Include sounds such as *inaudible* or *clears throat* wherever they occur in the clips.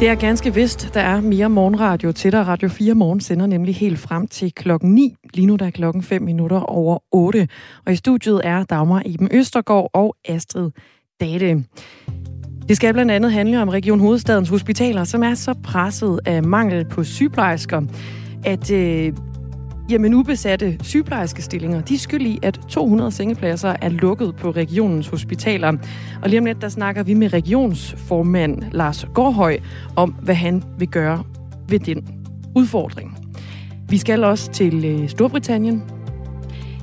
Det er ganske vist, der er mere morgenradio til dig. Radio 4 Morgen sender nemlig helt frem til klokken 9. Lige nu der er klokken 5 minutter over 8. Og i studiet er Dagmar Iben Østergaard og Astrid Date. Det skal blandt andet handle om Region Hovedstadens hospitaler, som er så presset af mangel på sygeplejersker, at øh, Jamen ubesatte sygeplejerskestillinger, de skyld i, at 200 sengepladser er lukket på regionens hospitaler. Og lige om lidt, der snakker vi med regionsformand Lars Gårdhøj om, hvad han vil gøre ved den udfordring. Vi skal også til øh, Storbritannien,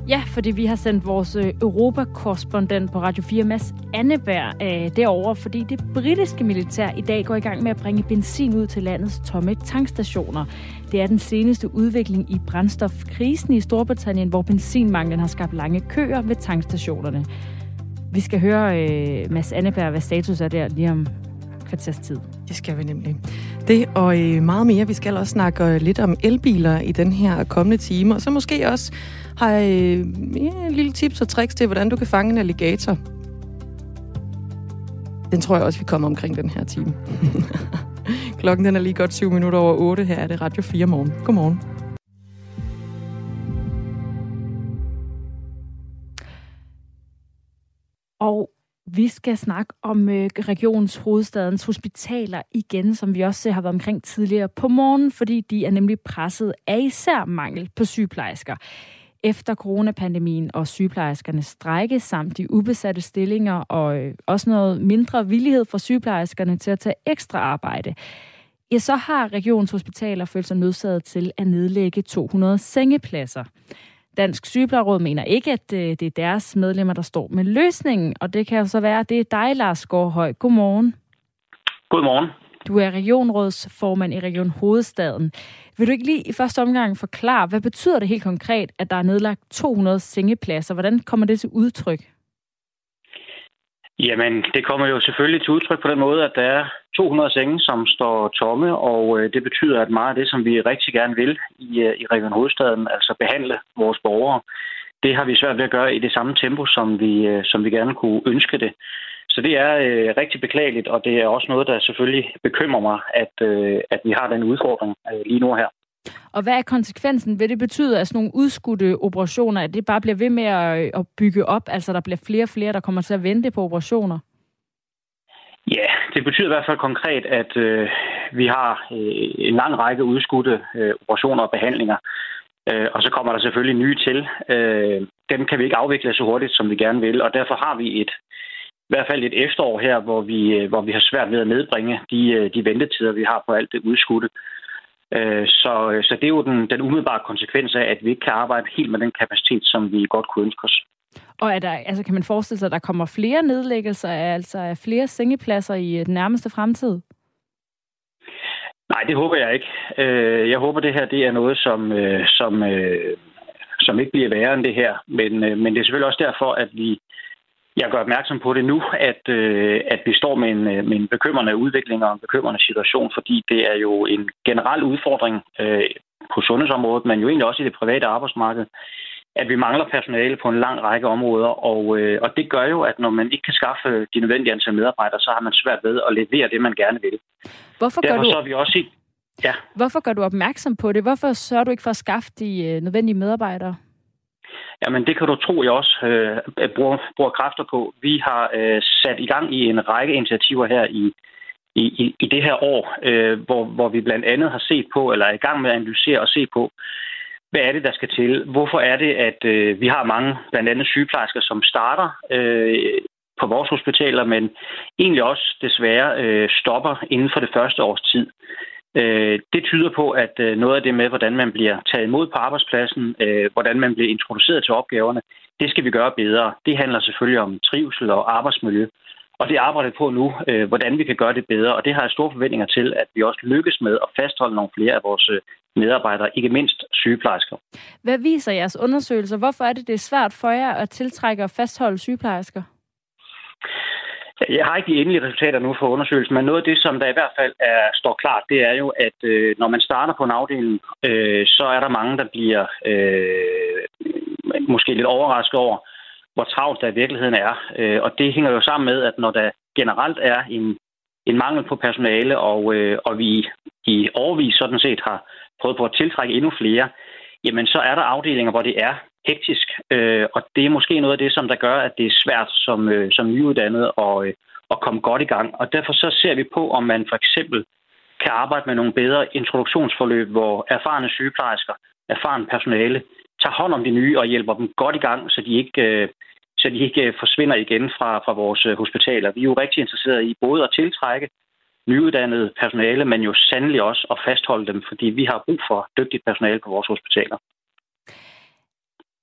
Ja, fordi vi har sendt vores øh, Europakorrespondent på Radio 4, Mads Anneberg, øh, derover, fordi det britiske militær i dag går i gang med at bringe benzin ud til landets tomme tankstationer. Det er den seneste udvikling i brændstofkrisen i Storbritannien, hvor benzinmanglen har skabt lange køer ved tankstationerne. Vi skal høre øh, Mads Anneberg, hvad status er der lige om kvarters tid. Det skal vi nemlig. Det og øh, meget mere. Vi skal også snakke øh, lidt om elbiler i den her kommende time, og så måske også har jeg øh, en lille tips og tricks til, hvordan du kan fange en alligator. Den tror jeg også, vi kommer omkring den her time. *laughs* Klokken den er lige godt 7 minutter over 8. Her er det Radio 4 morgen. Godmorgen. Og vi skal snakke om øh, regionens hovedstadens hospitaler igen, som vi også øh, har været omkring tidligere på morgen, fordi de er nemlig presset af især mangel på sygeplejersker. Efter coronapandemien og sygeplejerskernes strække samt de ubesatte stillinger og øh, også noget mindre villighed for sygeplejerskerne til at tage ekstra arbejde, ja, så har regionshospitaler følt sig nødsaget til at nedlægge 200 sengepladser. Dansk Sygeplejeråd mener ikke, at øh, det er deres medlemmer, der står med løsningen, og det kan jo så være, at det er dig, Lars Gårdhøj. Godmorgen. Godmorgen. Du er regionrådsformand i Region Hovedstaden. Vil du ikke lige i første omgang forklare, hvad betyder det helt konkret, at der er nedlagt 200 sengepladser? Hvordan kommer det til udtryk? Jamen, det kommer jo selvfølgelig til udtryk på den måde, at der er 200 senge, som står tomme, og øh, det betyder, at meget af det, som vi rigtig gerne vil i, øh, i Region Hovedstaden, altså behandle vores borgere, det har vi svært ved at gøre i det samme tempo, som vi, øh, som vi gerne kunne ønske det. Så det er øh, rigtig beklageligt, og det er også noget, der selvfølgelig bekymrer mig, at, øh, at vi har den udfordring øh, lige nu her. Og hvad er konsekvensen? Vil det betyde, at sådan nogle udskudte operationer, at det bare bliver ved med at, at bygge op? Altså, der bliver flere og flere, der kommer til at vente på operationer? Ja, det betyder i hvert fald konkret, at øh, vi har øh, en lang række udskudte øh, operationer og behandlinger. Øh, og så kommer der selvfølgelig nye til. Øh, dem kan vi ikke afvikle så hurtigt, som vi gerne vil, og derfor har vi et i hvert fald et efterår her, hvor vi, øh, hvor vi har svært ved at nedbringe de, øh, de ventetider, vi har på alt det udskudte. Øh, så, så det er jo den, den umiddelbare konsekvens af, at vi ikke kan arbejde helt med den kapacitet, som vi godt kunne ønske os. Og er der, altså kan man forestille sig, at der kommer flere nedlæggelser, altså af flere sengepladser i den nærmeste fremtid? Nej, det håber jeg ikke. Jeg håber, det her det er noget, som, som, som ikke bliver værre end det her. Men, men det er selvfølgelig også derfor, at vi jeg gør opmærksom på det nu, at, øh, at vi står med en, øh, med en bekymrende udvikling og en bekymrende situation, fordi det er jo en generel udfordring øh, på sundhedsområdet, men jo egentlig også i det private arbejdsmarked, at vi mangler personale på en lang række områder, og, øh, og det gør jo, at når man ikke kan skaffe de nødvendige antal medarbejdere, så har man svært ved at levere det, man gerne vil. Hvorfor gør du... så er vi også i... Ja. Hvorfor gør du opmærksom på det? Hvorfor sørger du ikke for at skaffe de øh, nødvendige medarbejdere? Jamen, det kan du tro, jeg også øh, bruger, bruger kræfter på. Vi har øh, sat i gang i en række initiativer her i, i, i det her år, øh, hvor, hvor vi blandt andet har set på, eller er i gang med at analysere og se på, hvad er det, der skal til? Hvorfor er det, at øh, vi har mange, blandt andet sygeplejersker, som starter øh, på vores hospitaler, men egentlig også desværre øh, stopper inden for det første års tid? Øh, det tyder på, at øh, noget af det med, hvordan man bliver taget imod på arbejdspladsen, øh, hvordan man bliver introduceret til opgaverne, det skal vi gøre bedre. Det handler selvfølgelig om trivsel og arbejdsmiljø. Og det arbejder på nu, øh, hvordan vi kan gøre det bedre. Og det har jeg store forventninger til, at vi også lykkes med at fastholde nogle flere af vores øh, medarbejdere, ikke mindst sygeplejersker. Hvad viser jeres undersøgelser? Hvorfor er det, det er svært for jer at tiltrække og fastholde sygeplejersker? Jeg har ikke de endelige resultater nu for undersøgelsen, men noget af det, som der i hvert fald er, står klart, det er jo, at øh, når man starter på en afdeling, øh, så er der mange, der bliver øh, måske lidt overrasket over, hvor travlt der i virkeligheden er. Øh, og det hænger jo sammen med, at når der generelt er en en mangel på personale, og, øh, og vi i overvis sådan set har prøvet på at tiltrække endnu flere, jamen så er der afdelinger, hvor det er hektisk, øh, og det er måske noget af det, som der gør, at det er svært som, øh, som nyuddannet at, øh, at komme godt i gang. Og derfor så ser vi på, om man for eksempel kan arbejde med nogle bedre introduktionsforløb, hvor erfarne sygeplejersker, erfaren personale tager hånd om de nye og hjælper dem godt i gang, så de ikke, øh, så de ikke øh, forsvinder igen fra, fra vores øh, hospitaler. Vi er jo rigtig interesserede i både at tiltrække nyuddannede personale, men jo sandelig også at fastholde dem, fordi vi har brug for dygtigt personale på vores hospitaler.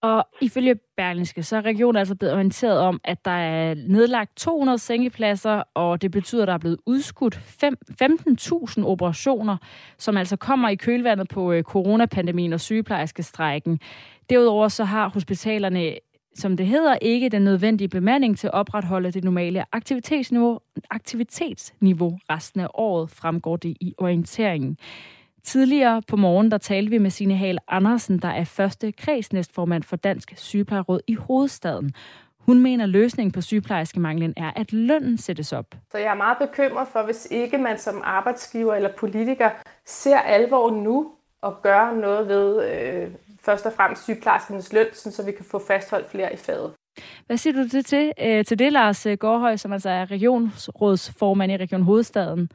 Og ifølge Berlingske, så er regionen altså blevet orienteret om, at der er nedlagt 200 sengepladser, og det betyder, at der er blevet udskudt 15.000 operationer, som altså kommer i kølvandet på øh, coronapandemien og sygeplejerskestrækken. Derudover så har hospitalerne som det hedder, ikke den nødvendige bemanding til at opretholde det normale aktivitetsniveau, aktivitetsniveau resten af året, fremgår det i orienteringen. Tidligere på morgen, der talte vi med Signe Hal Andersen, der er første kredsnæstformand for Dansk Sygeplejeråd i hovedstaden. Hun mener, løsningen på sygeplejerskemanglen er, at lønnen sættes op. Så jeg er meget bekymret for, hvis ikke man som arbejdsgiver eller politiker ser alvor nu og gør noget ved øh, først og fremmest sygeplejerskernes løn, så vi kan få fastholdt flere i faget. Hvad siger du til, til, øh, til det, Lars Gårdhøj, som altså er regionsrådsformand i Region Hovedstaden?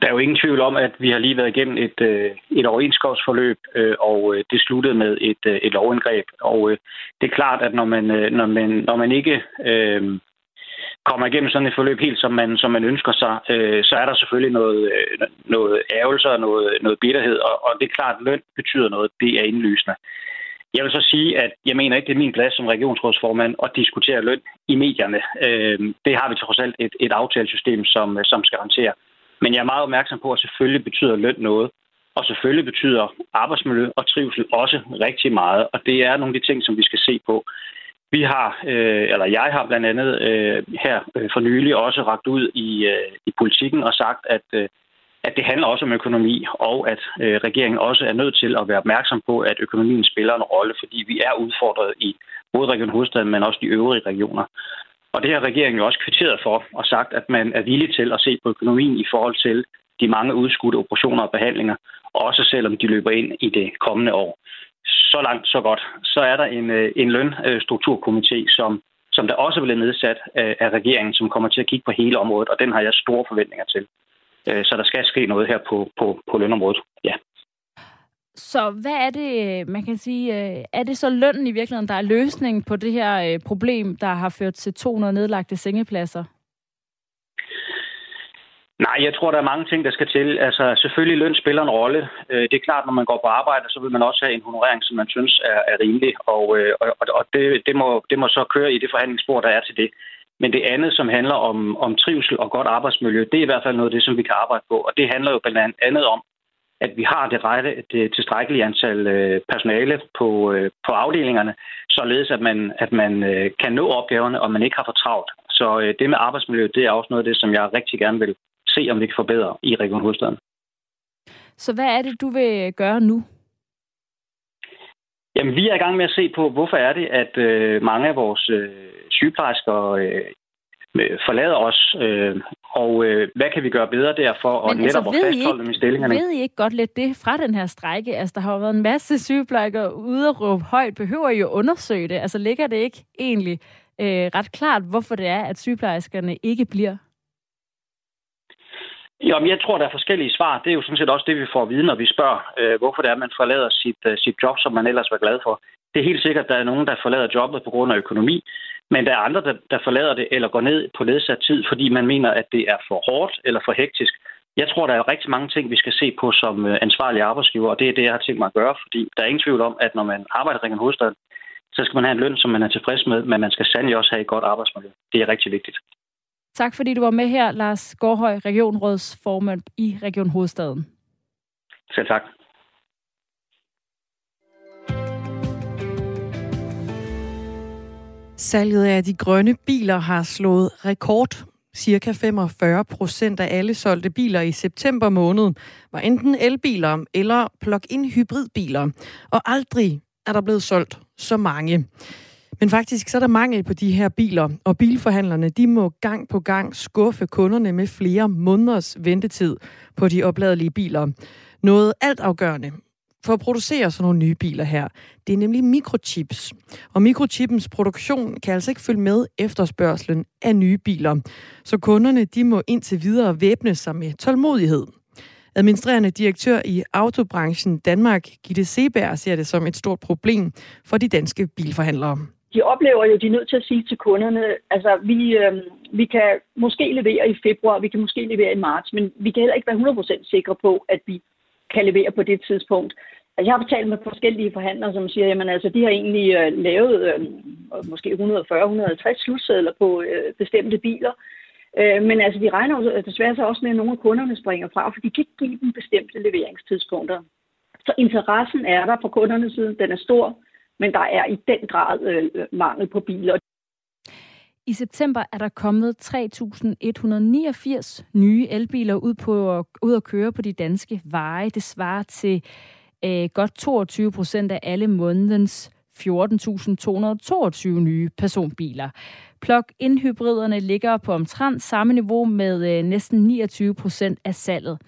Der er jo ingen tvivl om, at vi har lige været igennem et, øh, et overenskomstforløb, øh, og øh, det sluttede med et, øh, et lovindgreb. Og øh, det er klart, at når man, når man, når man ikke øh, kommer igennem sådan et forløb helt, som man, som man ønsker sig, øh, så er der selvfølgelig noget, noget ærgelse og noget, noget bitterhed. Og, og det er klart, at løn betyder noget. Det er indlysende. Jeg vil så sige, at jeg mener ikke, det er min plads som regionsrådsformand at diskutere løn i medierne. Øh, det har vi trods alt et, et aftalesystem, som, som skal håndtere. Men jeg er meget opmærksom på, at selvfølgelig betyder løn noget. Og selvfølgelig betyder arbejdsmiljø og trivsel også rigtig meget. Og det er nogle af de ting, som vi skal se på. Vi har, øh, eller jeg har blandt andet øh, her øh, for nylig også ragt ud i, øh, i politikken og sagt, at, øh, at det handler også om økonomi, og at øh, regeringen også er nødt til at være opmærksom på, at økonomien spiller en rolle, fordi vi er udfordret i både Region Hovedstaden, men også de øvrige regioner. Og det har regeringen jo også kvitteret for og sagt, at man er villig til at se på økonomien i forhold til de mange udskudte operationer og behandlinger, også selvom de løber ind i det kommende år. Så langt, så godt. Så er der en, øh, en lønstrukturkomité, som, som der også bliver nedsat af regeringen, som kommer til at kigge på hele området, og den har jeg store forventninger til. Øh, så der skal ske noget her på, på, på lønområdet. Ja. Så hvad er det, øh, man kan sige, øh, er det så lønnen i virkeligheden, der er løsningen på det her øh, problem, der har ført til 200 nedlagte sengepladser? Nej, jeg tror, der er mange ting, der skal til. Altså, selvfølgelig løn spiller en rolle. Det er klart, når man går på arbejde, så vil man også have en honorering, som man synes er, er rimelig. Og, og, og det, det, må, det må så køre i det forhandlingsspor, der er til det. Men det andet, som handler om, om trivsel og godt arbejdsmiljø, det er i hvert fald noget af det, som vi kan arbejde på. Og det handler jo blandt andet om, at vi har det rette, det tilstrækkelige antal øh, personale på, øh, på afdelingerne, således at man, at man øh, kan nå opgaverne, og man ikke har for travlt. Så det med arbejdsmiljø, det er også noget af det, som jeg rigtig gerne vil se, om vi kan forbedre i Region Hovedstaden. Så hvad er det, du vil gøre nu? Jamen, vi er i gang med at se på, hvorfor er det, at øh, mange af vores øh, sygeplejersker øh, forlader os, øh, og øh, hvad kan vi gøre bedre derfor, og Men netop altså, at fastholde dem i stillingerne? Ved I ikke godt lidt det fra den her strække? Altså, der har jo været en masse sygeplejersker ude og råbe højt. Behøver I jo undersøge det? Altså, ligger det ikke egentlig øh, ret klart, hvorfor det er, at sygeplejerskerne ikke bliver? Jamen, jeg tror, der er forskellige svar. Det er jo sådan set også det, vi får at vide, når vi spørger, øh, hvorfor det er, man forlader sit, uh, sit job, som man ellers var glad for. Det er helt sikkert, at der er nogen, der forlader jobbet på grund af økonomi. Men der er andre, der, der forlader det eller går ned på ledsat tid, fordi man mener, at det er for hårdt eller for hektisk. Jeg tror, der er rigtig mange ting, vi skal se på som øh, ansvarlige arbejdsgiver, og det er det, jeg har tænkt mig at gøre, fordi der er ingen tvivl om, at når man arbejder i Region Hovedstaden, så skal man have en løn, som man er tilfreds med, men man skal sandelig også have et godt arbejdsmiljø. Det er rigtig vigtigt. Tak fordi du var med her, Lars Gårdhøj, regionrådsformand i Region Hovedstaden. Selv tak. Salget af de grønne biler har slået rekord. Cirka 45 procent af alle solgte biler i september måned var enten elbiler eller plug-in hybridbiler. Og aldrig er der blevet solgt så mange. Men faktisk så er der mangel på de her biler, og bilforhandlerne de må gang på gang skuffe kunderne med flere måneders ventetid på de opladelige biler. Noget altafgørende for at producere sådan nogle nye biler her, det er nemlig mikrochips. Og mikrochippens produktion kan altså ikke følge med efterspørgselen af nye biler. Så kunderne de må indtil videre væbne sig med tålmodighed. Administrerende direktør i autobranchen Danmark, Gitte Seberg, ser det som et stort problem for de danske bilforhandlere. De oplever jo, de er nødt til at sige til kunderne, altså vi, øh, vi kan måske levere i februar, vi kan måske levere i marts, men vi kan heller ikke være 100% sikre på, at vi kan levere på det tidspunkt. Altså, jeg har talt med forskellige forhandlere, som siger, at altså, de har egentlig øh, lavet øh, måske 140-150 slutsedler på øh, bestemte biler. Øh, men altså, de regner jo desværre så også med, at nogle af kunderne springer fra, for de kan ikke give dem bestemte leveringstidspunkter. Så interessen er der fra kundernes side, den er stor, men der er i den grad øh, øh mangel på biler. I september er der kommet 3.189 nye elbiler ud, på, ud at køre på de danske veje. Det svarer til øh, godt 22 procent af alle månedens 14.222 nye personbiler. Plug-in-hybriderne ligger på omtrent samme niveau med øh, næsten 29 procent af salget.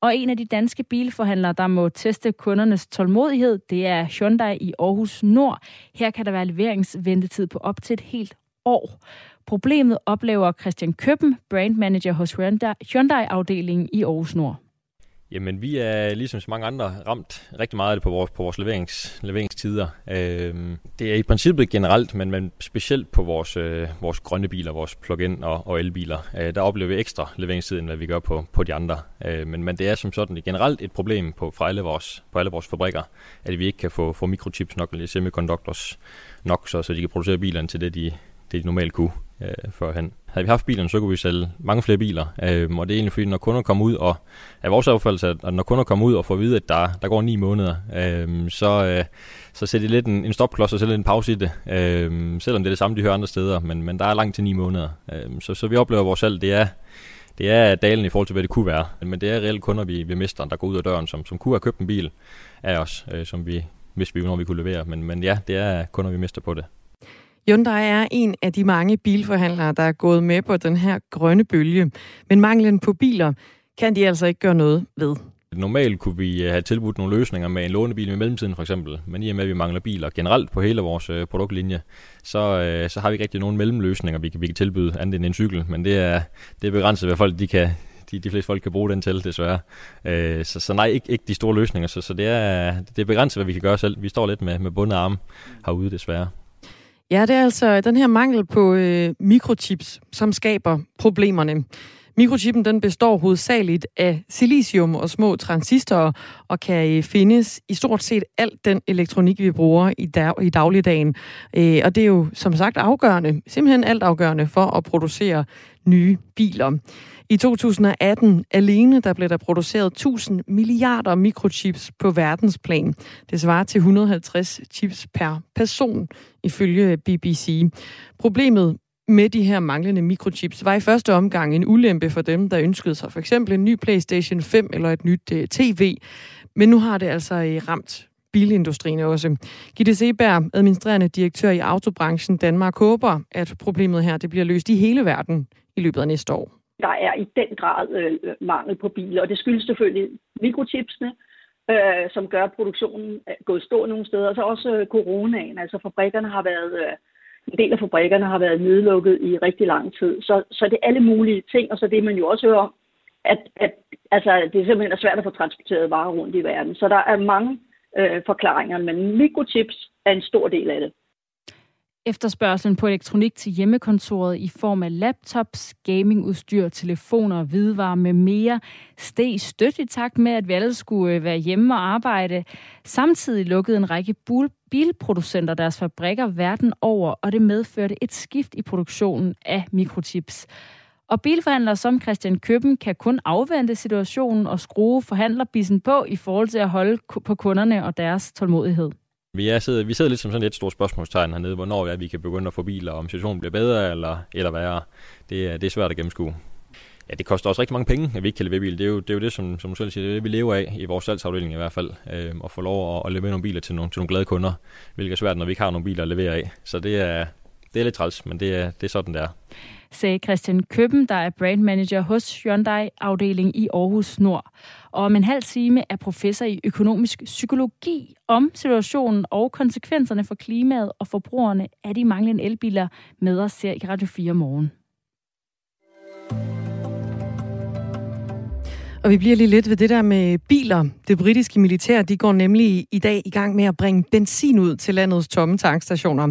Og en af de danske bilforhandlere, der må teste kundernes tålmodighed, det er Hyundai i Aarhus Nord. Her kan der være leveringsventetid på op til et helt år. Problemet oplever Christian Køben, brandmanager hos Hyundai-afdelingen i Aarhus Nord. Jamen, vi er ligesom så mange andre ramt rigtig meget på vores, på vores leverings, leveringstider. Øhm, det er i princippet generelt, men, men specielt på vores, øh, vores grønne biler, vores plug-in og, og elbiler. Øh, der oplever vi ekstra leveringstid, end hvad vi gør på, på de andre. Øh, men, men det er som sådan generelt et problem på, fra alle vores, på alle vores fabrikker, at vi ikke kan få, få mikrochips nok, eller semiconductors nok, så, så de kan producere bilerne til det, de, det, de normalt kunne øh, førhen. Havde vi haft bilerne, så kunne vi sælge mange flere biler. Øh, og det er egentlig fordi, når kunder kommer ud, og er vores opfattelse, at når kunder kommer ud og får at vide, at der, der går ni måneder, øh, så, øh, så sætter de lidt en, en stopklods og sætter en pause i det. Øh, selvom det er det samme, de hører andre steder, men, men der er langt til ni måneder. Øh, så, så vi oplever vores salg, det er det er dalen i forhold til, hvad det kunne være. Men det er reelle kunder, vi, vi mister, der går ud af døren, som, som kunne have købt en bil af os, øh, som vi, hvis vi når vi kunne levere. Men, men ja, det er kunder, vi mister på det. Hyundai er en af de mange bilforhandlere, der er gået med på den her grønne bølge. Men manglen på biler kan de altså ikke gøre noget ved. Normalt kunne vi øh, have tilbudt nogle løsninger med en lånebil i mellemtiden for eksempel, men i og med at vi mangler biler generelt på hele vores øh, produktlinje, så, øh, så har vi ikke rigtig nogen mellemløsninger, vi kan, vi kan tilbyde andet end en cykel, men det er, det er begrænset, hvad folk de kan, de, de fleste folk kan bruge den til, desværre. Øh, så, så nej, ikke, ikke de store løsninger, så, så det, er, det er begrænset, hvad vi kan gøre selv. Vi står lidt med, med bundet arme herude, desværre. Ja, det er altså den her mangel på øh, mikrochips, som skaber problemerne. Mikrochippen den består hovedsageligt af silicium og små transistorer og kan øh, findes i stort set alt den elektronik, vi bruger i, dag, i dagligdagen. Øh, og det er jo som sagt afgørende, simpelthen alt afgørende for at producere nye biler. I 2018 alene, der blev der produceret 1000 milliarder mikrochips på verdensplan. Det svarer til 150 chips per person, ifølge BBC. Problemet med de her manglende mikrochips var i første omgang en ulempe for dem, der ønskede sig for eksempel en ny PlayStation 5 eller et nyt øh, uh, tv. Men nu har det altså uh, ramt bilindustrien også. Gitte Seberg, administrerende direktør i autobranchen Danmark, håber, at problemet her det bliver løst i hele verden i løbet af næste år. Der er i den grad øh, mangel på biler, og det skyldes selvfølgelig mikrochipsene, øh, som gør produktionen gået stå nogle steder, og så også øh, coronaen. Altså fabrikkerne har været, øh, en del af fabrikkerne har været nedlukket i rigtig lang tid. Så, så det er alle mulige ting, og så det man jo også hører om, at, at altså, det er simpelthen svært at få transporteret varer rundt i verden. Så der er mange øh, forklaringer, men mikrochips er en stor del af det. Efterspørgselen på elektronik til hjemmekontoret i form af laptops, gamingudstyr, telefoner, hvidevarer med mere steg stødt i takt med, at vi alle skulle øh, være hjemme og arbejde. Samtidig lukkede en række bilproducenter deres fabrikker verden over, og det medførte et skift i produktionen af mikrochips. Og bilforhandlere som Christian Køben kan kun afvente situationen og skrue forhandlerbissen på i forhold til at holde på kunderne og deres tålmodighed. Vi, er sidder, vi sidder lidt som sådan et stort spørgsmålstegn hernede, hvornår er, vi kan begynde at få biler, om situationen bliver bedre eller, eller værre. Det er, det er svært at gennemskue. ja, det koster også rigtig mange penge, at vi ikke kan levere bil. Det er jo det, er jo det som, som du selv siger, det er det, vi lever af i vores salgsafdeling i hvert fald. Øh, at få lov at, at levere nogle biler til nogle, til nogle glade kunder, hvilket er svært, når vi ikke har nogle biler at levere af. Så det er, det er lidt træls, men det er, det er sådan, det er. Sagde Christian Køben, der er brand manager hos Hyundai-afdeling i Aarhus Nord. Og om en halv time er professor i økonomisk psykologi om situationen og konsekvenserne for klimaet og forbrugerne af de manglende elbiler med os her i Radio 4 morgen. Og vi bliver lige lidt ved det der med biler. Det britiske militær de går nemlig i dag i gang med at bringe benzin ud til landets tomme tankstationer.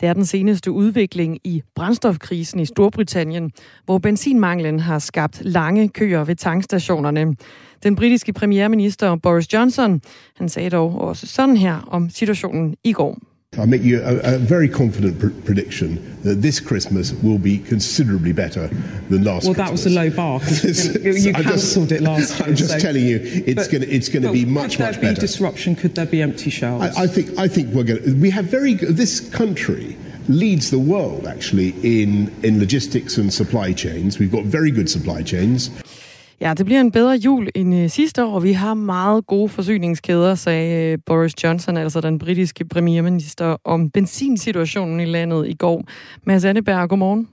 Det er den seneste udvikling i brændstofkrisen i Storbritannien, hvor benzinmanglen har skabt lange køer ved tankstationerne. Den britiske premierminister Boris Johnson, han sagde dog også sådan her om situationen i går. I'll make you a, a very confident pr- prediction that this Christmas will be considerably better than last well, that was a low bar. *laughs* You, you cancelled it last time. I'm just so. telling you, it's going it's going to be much much better. could there be disruption? Could there be empty shelves? I, I think I think we're going. to We have very good- this country leads the world actually in in logistics and supply chains. We've got very good supply chains. Ja, det bliver en bedre jul end øh, sidste år. Vi har meget gode forsyningskæder, sagde øh, Boris Johnson, altså den britiske premierminister, om benzinsituationen i landet i går. Mads Anneberg, godmorgen.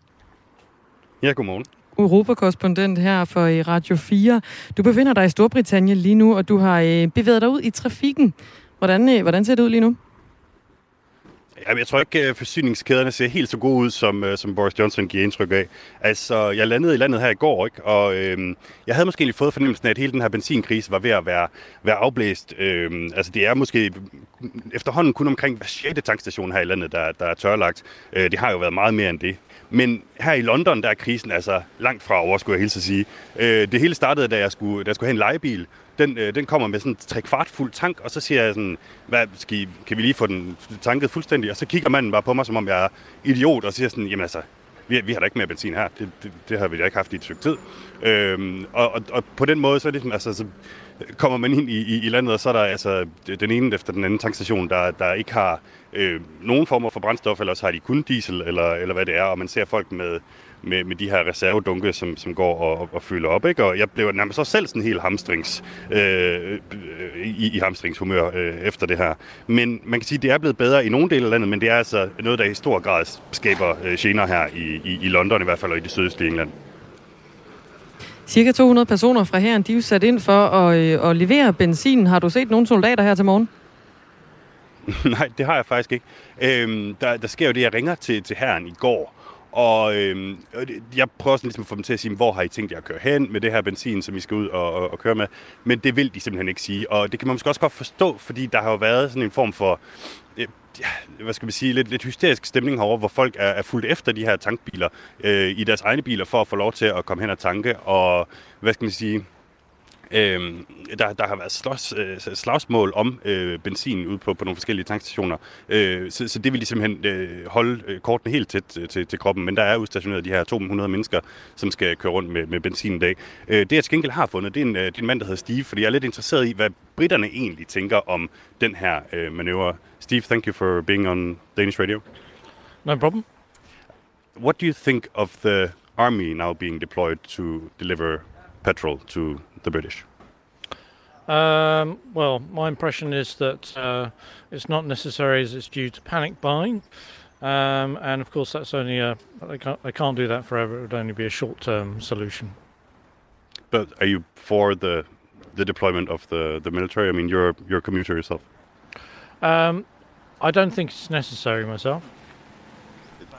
Ja, godmorgen. Europakorrespondent her for øh, Radio 4. Du befinder dig i Storbritannien lige nu, og du har øh, bevæget dig ud i trafikken. Hvordan, øh, hvordan ser det ud lige nu? Jamen, jeg tror ikke, at forsyningskæderne ser helt så gode ud, som, øh, som Boris Johnson giver indtryk af. Altså, jeg landede i landet her i går, ikke? og øhm, jeg havde måske lige fået fornemmelsen af, at hele den her benzinkrise var ved at være, være afblæst. Øhm, altså, det er måske efterhånden kun omkring hver 6. tankstation her i landet, der, der er tørlagt. Øh, det har jo været meget mere end det. Men her i London, der er krisen altså langt fra over, skulle jeg hilse at sige. Øh, det hele startede, da jeg skulle, da jeg skulle have en lejebil. Den, øh, den kommer med sådan en tre kvart fuld tank, og så siger jeg sådan, hvad, skal I, kan vi lige få den tanket fuldstændig? Og så kigger manden bare på mig, som om jeg er idiot, og siger sådan, jamen altså, vi, vi har da ikke mere benzin her. Det, det, det har vi da ikke haft i et stykke tid. Øhm, og, og, og, på den måde, så, er det, altså, så kommer man ind i, i, i landet, og så er der altså den ene efter den anden tankstation, der, der ikke har øh, nogen former for brændstof, eller så har de kun diesel, eller, eller hvad det er, og man ser folk med, med, med de her reservedunke, som, som går og, og fylder op. Ikke? Og jeg blev nærmest også selv sådan helt hamstrings, øh, i, i hamstringshumør øh, efter det her. Men man kan sige, at det er blevet bedre i nogle dele af landet, men det er altså noget, der i stor grad skaber øh, gener her i, i, i London i hvert fald, og i det sydøstlige England. Cirka 200 personer fra her, de er sat ind for at, øh, at levere benzin. Har du set nogle soldater her til morgen? *laughs* Nej, det har jeg faktisk ikke. Øhm, der, der sker jo det, jeg ringer til, til herren i går, og øh, jeg prøver sådan ligesom at få dem til at sige, hvor har I tænkt jer at køre hen med det her benzin, som I skal ud og, og, og køre med. Men det vil de simpelthen ikke sige, og det kan man måske også godt forstå, fordi der har jo været sådan en form for øh, ja, hvad skal vi sige, lidt, lidt hysterisk stemning herover, hvor folk er, er fuldt efter de her tankbiler øh, i deres egne biler for at få lov til at komme hen og tanke, og hvad skal man sige, Øh, der, der har været slås, øh, slagsmål om øh, benzin ude på, på nogle forskellige tankstationer, øh, så, så det vil de simpelthen øh, holde øh, kortene helt tæt til, til kroppen, men der er udstationeret de her 200 mennesker, som skal køre rundt med, med benzin i dag. Øh, det jeg til gengæld har fundet, det er, en, øh, det er en mand, der hedder Steve, fordi jeg er lidt interesseret i, hvad britterne egentlig tænker om den her øh, manøvre. Steve, thank you for being on Danish radio. No problem. What do you think of the army now being deployed to deliver petrol to the British? Um, well, my impression is that uh, it's not necessary as it's due to panic buying. Um, and of course, that's only a, they can't, they can't do that forever. It would only be a short term solution. But are you for the the deployment of the, the military? I mean, you're you're a commuter yourself. Um, I don't think it's necessary myself.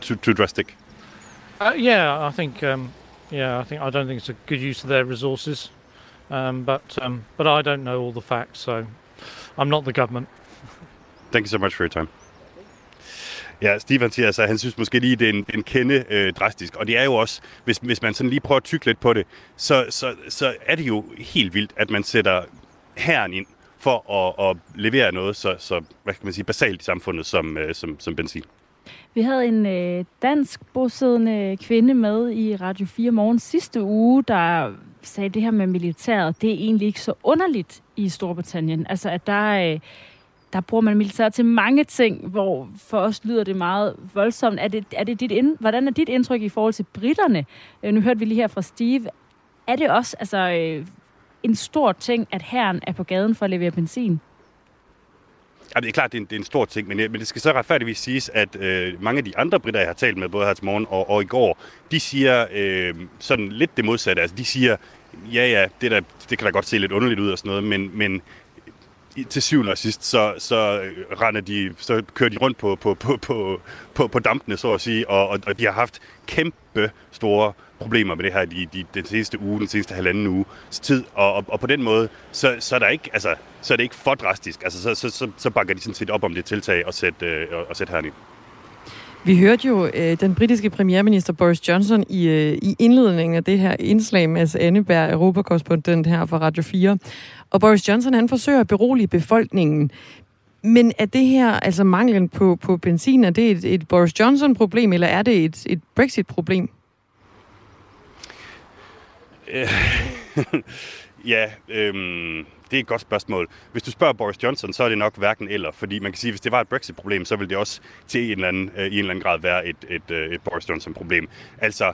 Too too drastic. Uh, yeah, I think. Um, yeah, I think I don't think it's a good use of their resources. Um, but um, but I don't know all the facts, so I'm not the government. Thank you so much for your time. Ja, Stefan siger altså, at han synes måske lige, det er en, en kende øh, drastisk. Og det er jo også, hvis, hvis man sådan lige prøver at tykke lidt på det, så, så, så er det jo helt vildt, at man sætter herren ind for at, at levere noget så, så hvad kan man sige, basalt i samfundet som, øh, som, som benzin. Vi havde en øh, dansk bosiddende kvinde med i Radio 4 morgen sidste uge, der sagde det her med militæret, det er egentlig ikke så underligt i Storbritannien. Altså, at der, øh, der bruger man militær til mange ting, hvor for os lyder det meget voldsomt. Er det, er det dit ind, hvordan er dit indtryk i forhold til britterne? Øh, nu hørte vi lige her fra Steve. er det også altså, øh, en stor ting, at herren er på gaden for at levere benzin? Ja, det er klart, det er en, det er en stor ting, men, øh, men det skal så retfærdigvis siges, at øh, mange af de andre britter, jeg har talt med, både her til morgen og, og i går, de siger øh, sådan lidt det modsatte. Altså, de siger, ja, ja, det, der, det kan da godt se lidt underligt ud og sådan noget, men, men til syvende og sidst, så, så, øh, render de, så kører de rundt på, på, på, på, på, på dampene, så at sige, og, og de har haft kæmpe store problemer med det her de, de, den seneste uge, den seneste halvanden uge tid, og, og, og på den måde, så, så, er der ikke, altså, så er det ikke for drastisk. Altså, så, så, så, så bakker de sådan set op om det tiltag og sætte, øh, og sætte herind. Vi hørte jo øh, den britiske premierminister Boris Johnson i, øh, i indledningen af det her indslag med Anneberg, europakorrespondent her fra Radio 4. Og Boris Johnson han forsøger at berolige befolkningen. Men er det her, altså manglen på, på benzin, er det et, et Boris Johnson-problem, eller er det et, et Brexit-problem? *laughs* ja, øhm, det er et godt spørgsmål. Hvis du spørger Boris Johnson, så er det nok hverken eller, fordi man kan sige, at hvis det var et Brexit-problem, så ville det også til en eller anden, øh, i en eller anden grad være et, et, øh, et Boris Johnson-problem. Altså,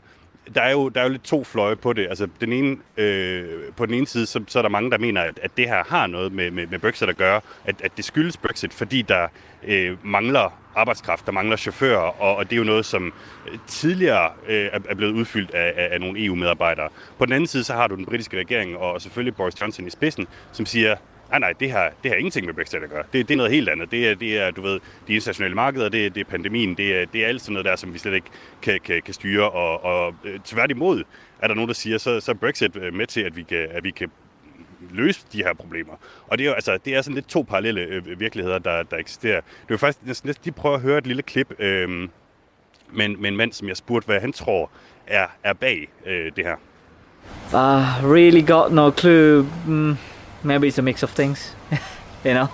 der er, jo, der er jo lidt to fløje på det. Altså, den ene, øh, på den ene side, så, så er der mange, der mener, at, at det her har noget med, med, med Brexit at gøre, at, at det skyldes Brexit, fordi der øh, mangler arbejdskraft, der mangler chauffører, og, og det er jo noget, som øh, tidligere øh, er blevet udfyldt af, af, af nogle EU-medarbejdere. På den anden side, så har du den britiske regering, og selvfølgelig Boris Johnson i spidsen, som siger, nej, nej, det har, det har ingenting med Brexit at gøre. Det, det er noget helt andet. Det er, det er du ved, de internationale markeder, det er, det er pandemien, det er, det er alt sådan noget der, som vi slet ikke kan, kan, kan styre. Og, og øh, tværtimod er der nogen, der siger, så, så er Brexit øh, med til, at vi kan, at vi kan løse de her problemer. Og det er jo altså, det er sådan lidt to parallelle øh, virkeligheder, der, der eksisterer. Det var faktisk næsten lige prøve at høre et lille klip øh, med, med en mand, som jeg spurgte, hvad han tror er, er bag øh, det her. I really got no clue. Mm, maybe it's a mix of things, *laughs* you know,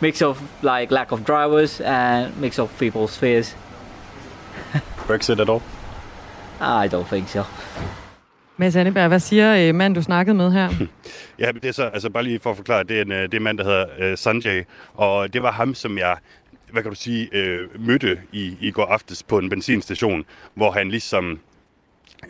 mix of like lack of drivers and mix of people's fears. *laughs* Brexit at all? I don't think so. Mads Anneberg, hvad siger øh, mand, du snakkede med her? *laughs* ja, det er så, altså bare lige for at forklare, det er en, øh, det er en mand, der hedder uh, Sanjay, og det var ham, som jeg hvad kan du sige, øh, mødte i, i går aftes på en benzinstation, hvor han ligesom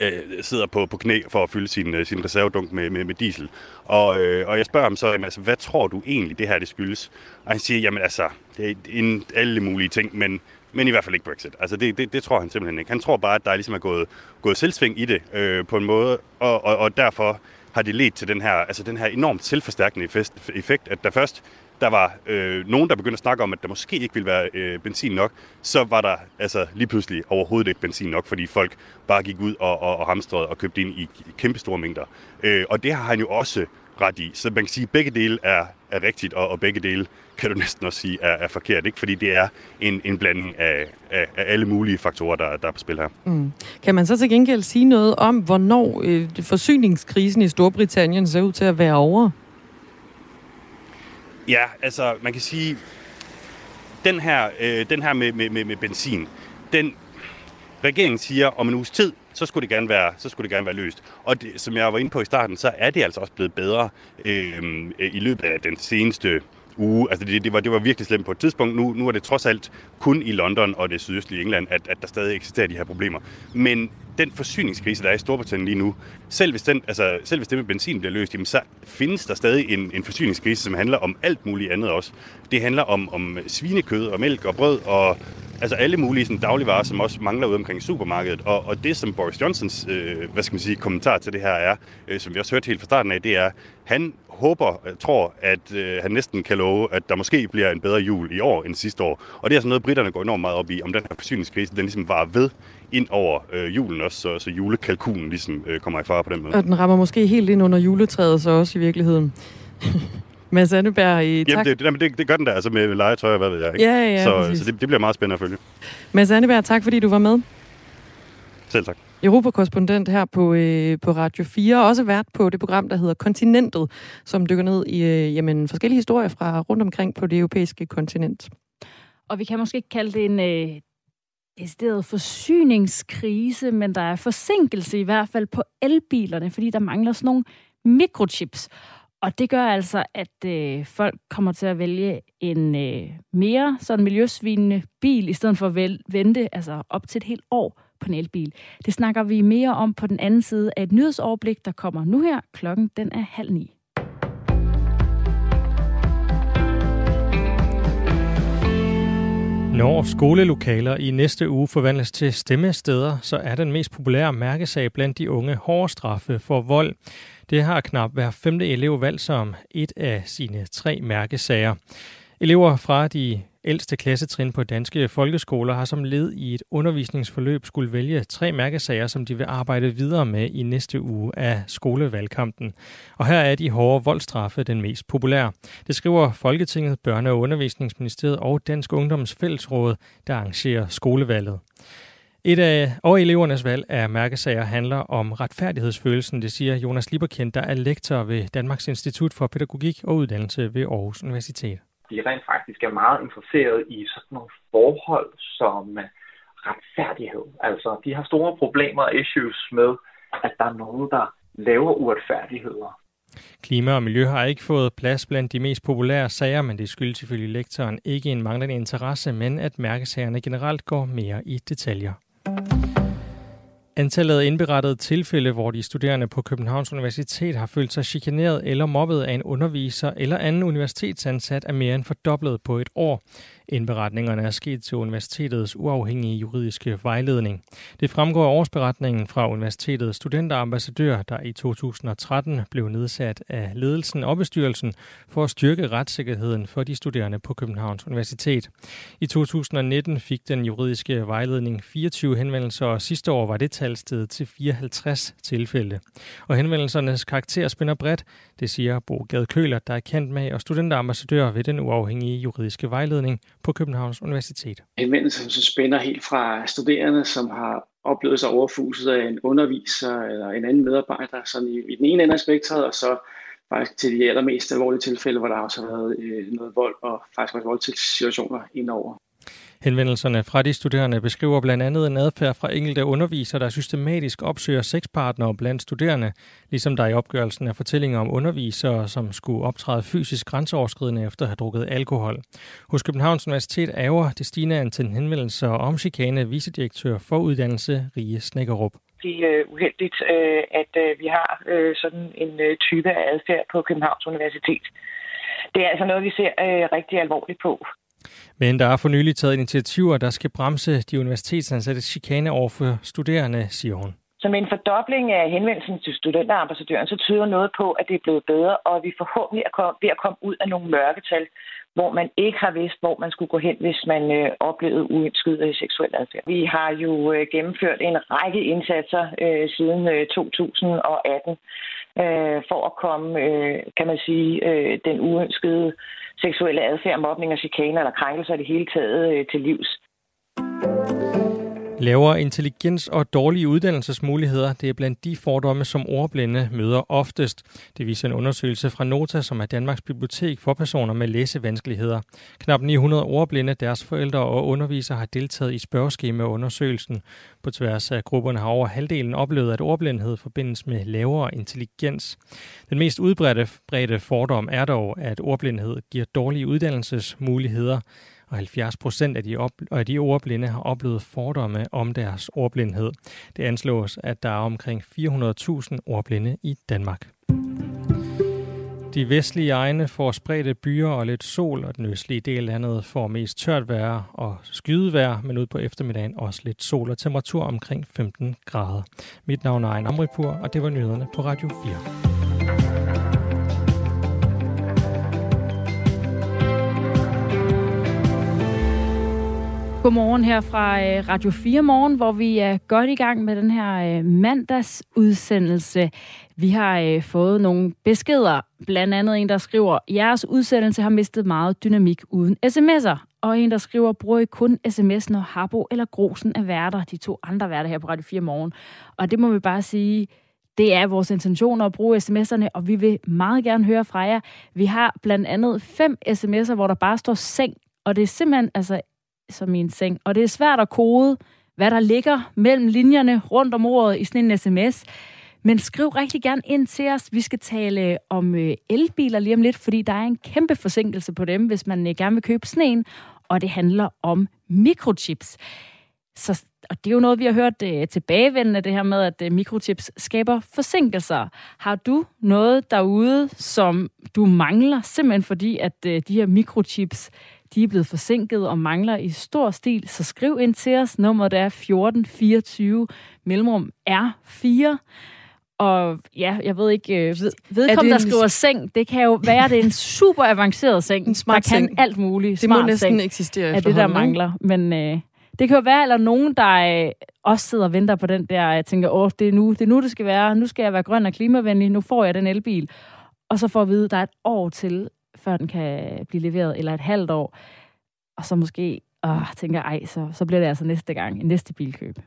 øh, sidder på, på knæ for at fylde sin, øh, sin reservedunk med, med, med diesel. Og, øh, og jeg spørger ham så, jamen, altså, hvad tror du egentlig, det her det skyldes? Og han siger, jamen altså, det er en, alle mulige ting, men men i hvert fald ikke Brexit. Altså det, det, det tror han simpelthen ikke. Han tror bare, at der ligesom er gået, gået selvsving i det øh, på en måde, og, og, og derfor har det ledt til den her, altså den her enormt selvforstærkende effekt, at der først der var øh, nogen, der begyndte at snakke om, at der måske ikke ville være øh, benzin nok, så var der altså lige pludselig overhovedet ikke benzin nok, fordi folk bare gik ud og, og, og hamstrede og købte ind i kæmpe store mængder. Øh, og det har han jo også ret i. Så man kan sige, at begge dele er, er rigtigt, og, og begge dele kan du næsten også sige er, er forkert, ikke? fordi det er en, en blanding af, af, af alle mulige faktorer, der, der er på spil her. Mm. Kan man så til gengæld sige noget om, hvornår øh, forsyningskrisen i Storbritannien ser ud til at være over? Ja, altså man kan sige, den her, øh, den her med, med, med, med benzin, den regeringen siger om en uges tid, så skulle det gerne være, så skulle det gerne være løst. Og det, som jeg var inde på i starten, så er det altså også blevet bedre øh, i løbet af den seneste uge. Altså det, det, var, det var virkelig slemt på et tidspunkt. Nu, nu er det trods alt kun i London og det sydøstlige England, at, at der stadig eksisterer de her problemer. Men den forsyningskrise, der er i Storbritannien lige nu, selv hvis, den, altså, selv hvis det med benzin bliver løst, jamen, så findes der stadig en, en forsyningskrise, som handler om alt muligt andet også. Det handler om, om svinekød og mælk og brød og altså alle mulige sådan, dagligvarer, som også mangler ude omkring supermarkedet. Og, og det, som Boris Johnsons øh, hvad skal man sige, kommentar til det her er, øh, som vi også hørte helt fra starten af, det er, han håber, øh, tror, at øh, han næsten kan love, at der måske bliver en bedre jul i år end sidste år. Og det er sådan noget, britterne går enormt meget op i, om den her forsyningskrise, den ligesom var ved ind over øh, julen også, så, så julekalkulen ligesom øh, kommer i fare på den måde. Og den rammer måske helt ind under juletræet så også i virkeligheden. Mads Anneberg, i tak. Jamen, det, det, det, det gør den der, altså med legetøj og hvad ved jeg. Ikke? Ja, ja, Så, så det, det bliver meget spændende at følge. Mads Anneberg, tak fordi du var med. Selv tak. Europakorrespondent her på, øh, på Radio 4, og også vært på det program, der hedder Kontinentet, som dykker ned i øh, jamen, forskellige historier fra rundt omkring på det europæiske kontinent. Og vi kan måske ikke kalde det en øh, decideret forsyningskrise, men der er forsinkelse i hvert fald på elbilerne, fordi der mangler sådan nogle mikrochips. Og det gør altså, at øh, folk kommer til at vælge en øh, mere sådan miljøsvinende bil, i stedet for at vente altså op til et helt år på en elbil. Det snakker vi mere om på den anden side af et nyhedsoverblik, der kommer nu her. Klokken den er halv ni. Når skolelokaler i næste uge forvandles til stemmesteder, så er den mest populære mærkesag blandt de unge hårde straffe for vold. Det har knap hver femte elev valgt som et af sine tre mærkesager. Elever fra de ældste klassetrin på danske folkeskoler har som led i et undervisningsforløb skulle vælge tre mærkesager, som de vil arbejde videre med i næste uge af skolevalgkampen. Og her er de hårde voldstraffe den mest populære. Det skriver Folketinget, Børne- og Undervisningsministeriet og Dansk Ungdoms Fællesråd, der arrangerer skolevalget. Et af og elevernes valg af mærkesager handler om retfærdighedsfølelsen, det siger Jonas Lieberkind, der er lektor ved Danmarks Institut for Pædagogik og Uddannelse ved Aarhus Universitet de rent faktisk er meget interesseret i sådan nogle forhold som øh, retfærdighed. Altså, de har store problemer og issues med, at der er nogen, der laver uretfærdigheder. Klima og miljø har ikke fået plads blandt de mest populære sager, men det skyldes selvfølgelig lektoren ikke en manglende interesse, men at mærkesagerne generelt går mere i detaljer. Antallet af indberettede tilfælde, hvor de studerende på Københavns Universitet har følt sig chikaneret eller mobbet af en underviser eller anden universitetsansat, er mere end fordoblet på et år. Indberetningerne er sket til universitetets uafhængige juridiske vejledning. Det fremgår af årsberetningen fra universitetets studenterambassadør, der i 2013 blev nedsat af ledelsen og bestyrelsen for at styrke retssikkerheden for de studerende på Københavns Universitet. I 2019 fik den juridiske vejledning 24 henvendelser, og sidste år var det tal steget til 54 tilfælde. Og henvendelsernes karakter spænder bredt, det siger Bo Gade Køler, der er kendt med og studenterambassadør ved den uafhængige juridiske vejledning på Københavns Universitet. Henvendelsen som spænder helt fra studerende, som har oplevet sig overfuset af en underviser eller en anden medarbejder, sådan i, i den ene ende af spektret, og så faktisk til de allermest alvorlige tilfælde, hvor der også har været øh, noget vold og faktisk også voldtægtssituationer indover. Henvendelserne fra de studerende beskriver blandt andet en adfærd fra enkelte undervisere, der systematisk opsøger sexpartnere blandt studerende, ligesom der i opgørelsen er fortællinger om undervisere, som skulle optræde fysisk grænseoverskridende efter at have drukket alkohol. Hos Københavns Universitet ærger det stigende antal henvendelser om chikane vicedirektør for uddannelse Rie Snækkerup det er øh, uheldigt, øh, at øh, vi har øh, sådan en øh, type af adfærd på Københavns Universitet. Det er altså noget, vi ser øh, rigtig alvorligt på. Men der er for nylig taget initiativer, der skal bremse de universitetsansatte chikane over for studerende, siger hun. Så med en fordobling af henvendelsen til studenterambassadøren, så tyder noget på, at det er blevet bedre, og vi forhåbentlig er ved at komme ud af nogle mørketal, hvor man ikke har vidst, hvor man skulle gå hen, hvis man øh, oplevede uønsket øh, seksuel adfærd. Vi har jo øh, gennemført en række indsatser øh, siden øh, 2018 øh, for at komme, øh, kan man sige, øh, den uønskede seksuelle adfærd, mobning og chikaner eller krænkelser i det hele taget øh, til livs. Lavere intelligens og dårlige uddannelsesmuligheder, det er blandt de fordomme, som ordblinde møder oftest. Det viser en undersøgelse fra Nota, som er Danmarks bibliotek for personer med læsevanskeligheder. Knap 900 ordblinde, deres forældre og undervisere har deltaget i spørgeskemaundersøgelsen. På tværs af grupperne har over halvdelen oplevet, at ordblindhed forbindes med lavere intelligens. Den mest udbredte fordom er dog, at ordblindhed giver dårlige uddannelsesmuligheder og 70 procent af de, op, af de ordblinde har oplevet fordomme om deres ordblindhed. Det anslås, at der er omkring 400.000 ordblinde i Danmark. De vestlige egne får spredte byer og lidt sol, og den østlige del af landet får mest tørt vejr og skydevejr, men ud på eftermiddagen også lidt sol og temperatur omkring 15 grader. Mit navn er Ejn Amripur, og det var nyhederne på Radio 4. Godmorgen her fra øh, Radio 4 Morgen, hvor vi er godt i gang med den her øh, mandagsudsendelse. Vi har øh, fået nogle beskeder, blandt andet en, der skriver, jeres udsendelse har mistet meget dynamik uden sms'er. Og en, der skriver, bruger I kun sms, når Harbo eller Grosen er værter, de to andre værter her på Radio 4 Morgen. Og det må vi bare sige, det er vores intention at bruge sms'erne, og vi vil meget gerne høre fra jer. Vi har blandt andet fem sms'er, hvor der bare står seng, og det er simpelthen altså som i en seng. Og det er svært at kode, hvad der ligger mellem linjerne rundt om ordet i sådan en sms. Men skriv rigtig gerne ind til os. Vi skal tale om øh, elbiler lige om lidt, fordi der er en kæmpe forsinkelse på dem, hvis man øh, gerne vil købe sådan en. Og det handler om mikrochips. Så og det er jo noget, vi har hørt øh, tilbagevendende, det her med, at øh, mikrochips skaber forsinkelser. Har du noget derude, som du mangler, simpelthen fordi, at øh, de her mikrochips, de er blevet forsinket og mangler i stor stil, så skriv ind til os. Nummeret er 1424, mellemrum R4. Og ja, jeg ved ikke, øh, ved, vedkommende, der skriver seng, det kan jo være, det er en *laughs* super avanceret seng, en smart der kan seng. alt muligt. Det må næsten seng, eksistere er det, der mangler. Men øh, det kan jo være, eller nogen, der øh, også sidder og venter på den der, jeg tænker, åh, det er nu, det er nu, det skal være. Nu skal jeg være grøn og klimavenlig, nu får jeg den elbil. Og så får at vide, at der er et år til, før den kan blive leveret, eller et halvt år. Og så måske, åh, tænker ej, så, så bliver det altså næste gang, en næste bilkøb.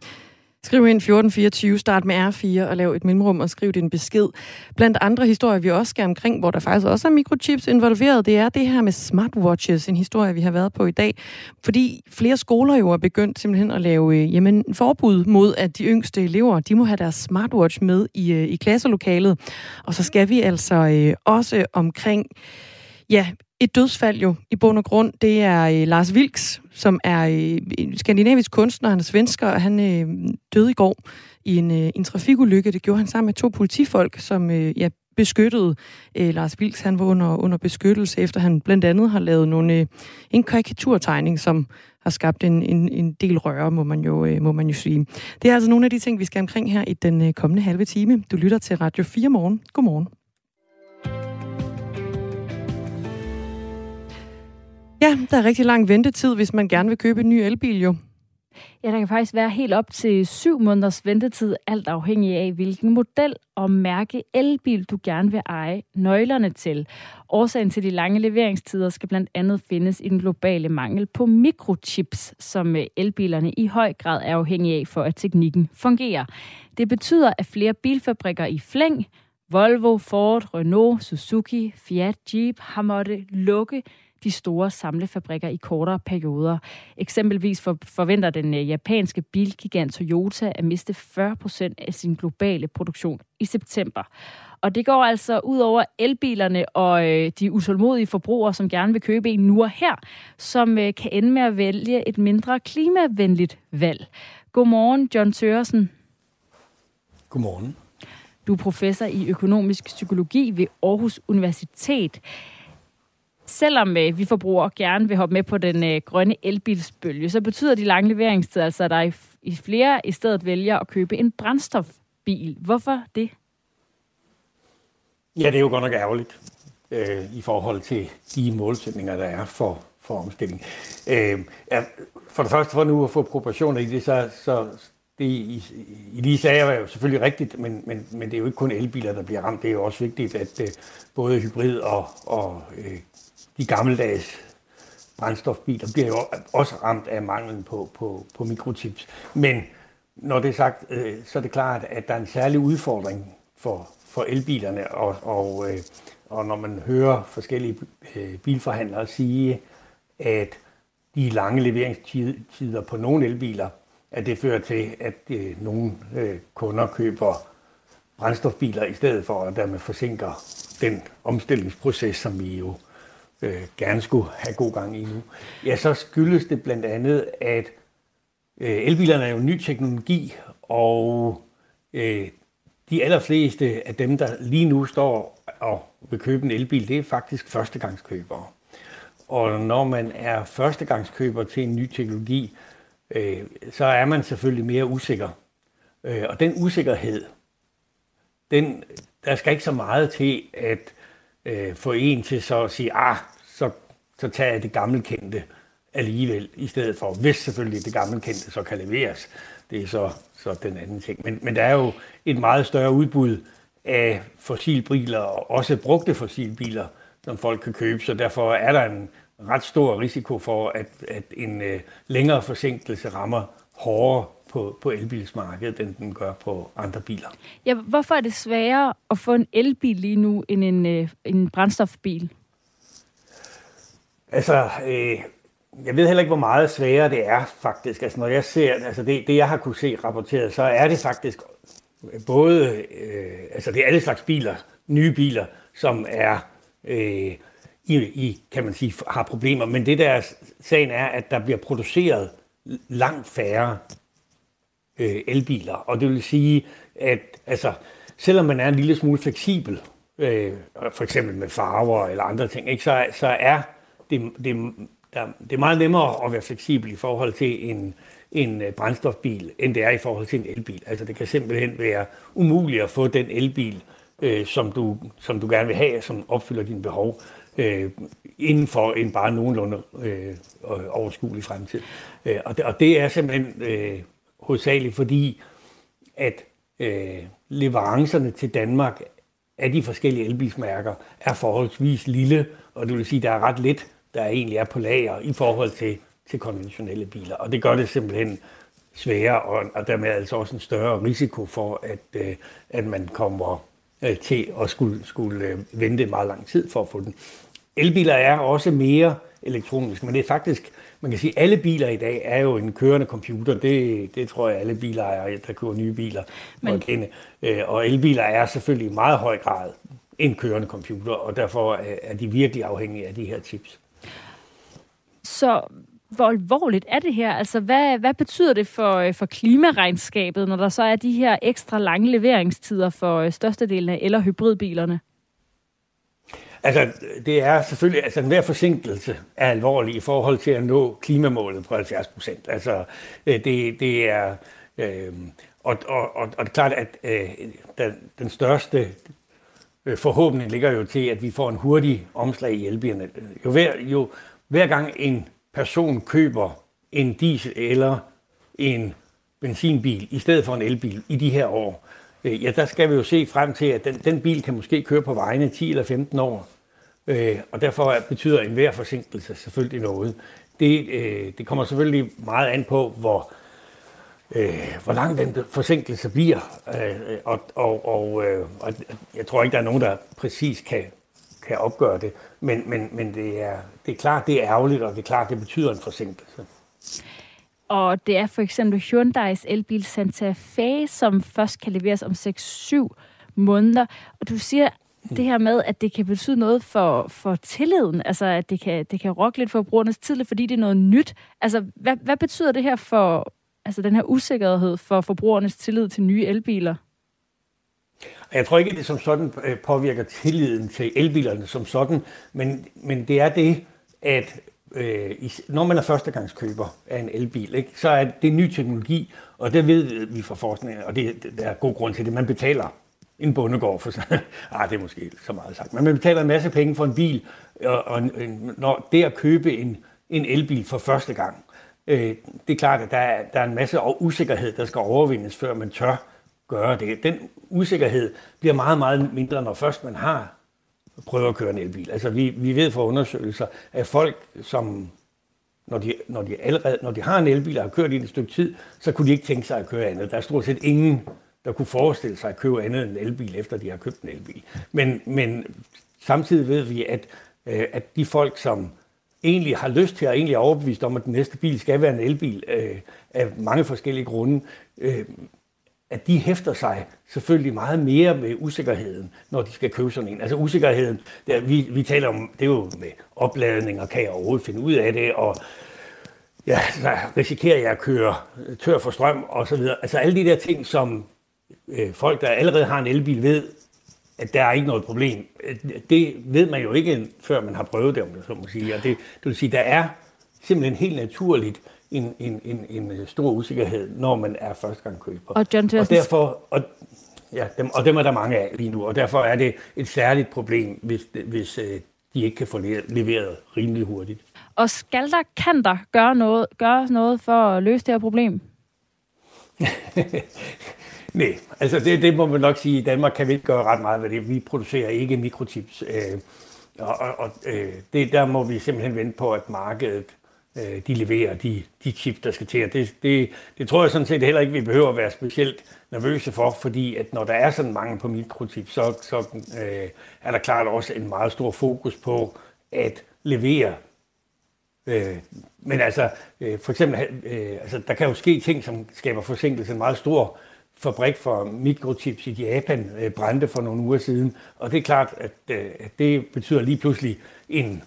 Skriv ind 1424, start med R4 og lav et mellemrum og skriv din besked. Blandt andre historier, vi også skal omkring, hvor der faktisk også er mikrochips involveret, det er det her med smartwatches, en historie, vi har været på i dag. Fordi flere skoler jo er begyndt simpelthen at lave øh, jamen, forbud mod, at de yngste elever, de må have deres smartwatch med i, øh, i klasselokalet. Og så skal vi altså øh, også omkring Ja, et dødsfald jo i bund og grund. Det er øh, Lars Vilks, som er øh, en skandinavisk kunstner, han er svensker, og han øh, døde i går i en, øh, en trafikulykke. Det gjorde han sammen med to politifolk, som øh, ja, beskyttede øh, Lars Vilks. Han var under, under beskyttelse, efter han blandt andet har lavet nogle, øh, en karikaturtegning, som har skabt en, en, en del røre, må man, jo, øh, må man jo sige. Det er altså nogle af de ting, vi skal omkring her i den øh, kommende halve time. Du lytter til Radio 4 morgen. Godmorgen. Ja, der er rigtig lang ventetid, hvis man gerne vil købe en ny elbil jo. Ja, der kan faktisk være helt op til syv måneders ventetid, alt afhængig af, hvilken model og mærke elbil du gerne vil eje nøglerne til. Årsagen til de lange leveringstider skal blandt andet findes i den globale mangel på mikrochips, som øh, elbilerne i høj grad er afhængige af, for at teknikken fungerer. Det betyder, at flere bilfabrikker i flæng, Volvo, Ford, Renault, Suzuki, Fiat, Jeep har måttet lukke de store samlefabrikker i kortere perioder. Eksempelvis for, forventer den øh, japanske bilgigant Toyota at miste 40 procent af sin globale produktion i september. Og det går altså ud over elbilerne og øh, de utålmodige forbrugere, som gerne vil købe en nu og her, som øh, kan ende med at vælge et mindre klimavenligt valg. Godmorgen, John Tøresen. Godmorgen. Du er professor i økonomisk psykologi ved Aarhus Universitet. Selvom øh, vi forbrugere gerne vil hoppe med på den øh, grønne elbilsbølge, så betyder de lange leveringstider altså, at der i, i flere i stedet vælger at købe en brændstofbil. Hvorfor det? Ja, det er jo godt nok ærgerligt øh, i forhold til de målsætninger, der er for, for omstilling. Øh, ja, for det første, for nu at få proportioner i det, så, så det I, I lige sagde er jo selvfølgelig rigtigt, men, men, men det er jo ikke kun elbiler, der bliver ramt. Det er jo også vigtigt, at øh, både hybrid og, og øh, de gammeldags brændstofbiler bliver jo også ramt af manglen på, på, på mikrochips. Men når det er sagt, øh, så er det klart, at der er en særlig udfordring for, for elbilerne, og, og, øh, og når man hører forskellige øh, bilforhandlere sige, at de lange leveringstider på nogle elbiler, at det fører til, at øh, nogle øh, kunder køber brændstofbiler i stedet for, og dermed forsinker den omstillingsproces, som vi jo øh, gerne skulle have god gang i nu, ja, så skyldes det blandt andet, at øh, elbilerne er jo ny teknologi, og øh, de allerfleste af dem, der lige nu står og vil købe en elbil, det er faktisk førstegangskøbere. Og når man er førstegangskøber til en ny teknologi, øh, så er man selvfølgelig mere usikker. Øh, og den usikkerhed, den, der skal ikke så meget til, at øh, få en til så at sige, ah, så, så tager jeg det gammelkendte alligevel, i stedet for, hvis selvfølgelig det gammelkendte så kan leveres. Det er så, så den anden ting. Men, men der er jo et meget større udbud af fossilbiler, og også brugte fossilbiler, som folk kan købe, så derfor er der en ret stor risiko for, at, at en øh, længere forsinkelse rammer hårdere på, på elbilsmarkedet, end den gør på andre biler. Ja, hvorfor er det sværere at få en elbil lige nu, end en, øh, en brændstofbil? Altså, øh, jeg ved heller ikke, hvor meget sværere det er faktisk. Altså, når jeg ser, altså det, det jeg har kunne se rapporteret, så er det faktisk både, øh, altså det er alle slags biler, nye biler, som er øh, i, i, kan man sige, har problemer. Men det der sagen er, at der bliver produceret langt færre øh, elbiler. Og det vil sige, at altså, selvom man er en lille smule fleksibel, øh, for eksempel med farver eller andre ting, ikke, så, så er det, det, der, det er meget nemmere at være fleksibel i forhold til en, en øh, brændstofbil, end det er i forhold til en elbil. Altså det kan simpelthen være umuligt at få den elbil, øh, som, du, som du gerne vil have, som opfylder dine behov, øh, inden for en bare nogenlunde øh, overskuelig fremtid. Øh, og, det, og det er simpelthen øh, hovedsageligt fordi, at øh, leverancerne til Danmark af de forskellige elbilsmærker er forholdsvis lille, og det vil sige, at der er ret lidt, der egentlig er på lager i forhold til, til konventionelle biler. Og det gør det simpelthen sværere, og, og dermed altså også en større risiko for, at, øh, at man kommer øh, til at skulle, skulle øh, vente meget lang tid for at få den. Elbiler er også mere elektronisk, men det er faktisk, man kan sige, at alle biler i dag er jo en kørende computer. Det, det tror jeg, alle biler er, der kører nye biler men... kende. Øh, og elbiler er selvfølgelig i meget høj grad en kørende computer, og derfor er de virkelig afhængige af de her chips. Så hvor alvorligt er det her? Altså, hvad, hvad betyder det for, øh, for klimaregnskabet, når der så er de her ekstra lange leveringstider for øh, størstedelen af el- og hybridbilerne? Altså, det er selvfølgelig, altså enhver forsinkelse er alvorlig i forhold til at nå klimamålet på 70 procent. Altså, øh, det, det er, øh, og, og, og, og det er klart, at øh, den, den største øh, forhåbning ligger jo til, at vi får en hurtig omslag i elbilerne. Jo hver, jo hver gang en person køber en diesel eller en benzinbil i stedet for en elbil i de her år, øh, ja, der skal vi jo se frem til, at den, den bil kan måske køre på vejene 10 eller 15 år. Øh, og derfor betyder enhver forsinkelse selvfølgelig noget. Det, øh, det kommer selvfølgelig meget an på, hvor, øh, hvor lang den forsinkelse bliver. Øh, og, og, og, øh, og jeg tror ikke, der er nogen, der præcis kan, kan opgøre det. Men, men, men det, er, det er klart, det er ærgerligt, og det er klart, det betyder en forsinkelse. Og det er for eksempel Hyundai's elbil Santa Fe, som først kan leveres om 6-7 måneder. Og du siger det her med, at det kan betyde noget for, for tilliden, altså at det kan, det kan rokke lidt for brugernes tillid, fordi det er noget nyt. Altså, hvad, hvad betyder det her for altså den her usikkerhed for forbrugernes tillid til nye elbiler? Jeg tror ikke, at det som sådan øh, påvirker tilliden til elbilerne som sådan, men, men det er det, at øh, når man er førstegangskøber af en elbil, ikke, så er det ny teknologi, og det ved vi fra forskningen, og det, det er god grund til det. Man betaler en bondegård for sig. *laughs* ah, det er måske så meget sagt. Men man betaler en masse penge for en bil, og, og når det at købe en, en elbil for første gang, øh, det er klart, at der er, der er en masse usikkerhed, der skal overvindes, før man tør gøre det. Den usikkerhed bliver meget, meget mindre, når først man har prøvet at køre en elbil. Altså vi, vi ved fra undersøgelser, at folk, som når de, når de, allerede, når de har en elbil og har kørt i et stykke tid, så kunne de ikke tænke sig at køre andet. Der er stort set ingen, der kunne forestille sig at købe andet end en elbil, efter de har købt en elbil. Men, men samtidig ved vi, at, øh, at de folk, som egentlig har lyst til og egentlig er overbevist om, at den næste bil skal være en elbil øh, af mange forskellige grunde, øh, at de hæfter sig selvfølgelig meget mere med usikkerheden, når de skal købe sådan en. Altså usikkerheden, der, vi, vi taler om, det er jo med opladning, og kan jeg overhovedet finde ud af det, og ja, så risikerer jeg at køre tør for strøm, og så videre. Altså alle de der ting, som øh, folk, der allerede har en elbil, ved, at der er ikke noget problem. Det ved man jo ikke, før man har prøvet det, om det så må sige. Og det, det vil sige, der er simpelthen helt naturligt en, en, en, en stor usikkerhed, når man er første gang køber. Og, John og derfor, og, ja, dem, og dem er der mange af lige nu, og derfor er det et særligt problem, hvis, hvis øh, de ikke kan få leveret rimelig hurtigt. Og skal der, kan der gøre noget, gøre noget for at løse det her problem? *laughs* Nej, altså det, det må man nok sige. I Danmark kan vi ikke gøre ret meget ved det. Vi producerer ikke mikrochips. Øh, og og øh, det, der må vi simpelthen vente på, at markedet øh, de leverer de, de chip, der skal til. det, det, det tror jeg sådan set heller ikke, vi behøver at være specielt nervøse for, fordi at når der er sådan mange på mikrochip, så, så øh, er der klart også en meget stor fokus på at levere Øh, men altså, øh, for eksempel, øh, altså, der kan jo ske ting, som skaber forsinkelse. En meget stor fabrik for mikrochips i Japan øh, brændte for nogle uger siden, og det er klart, at, øh, at det betyder lige pludselig en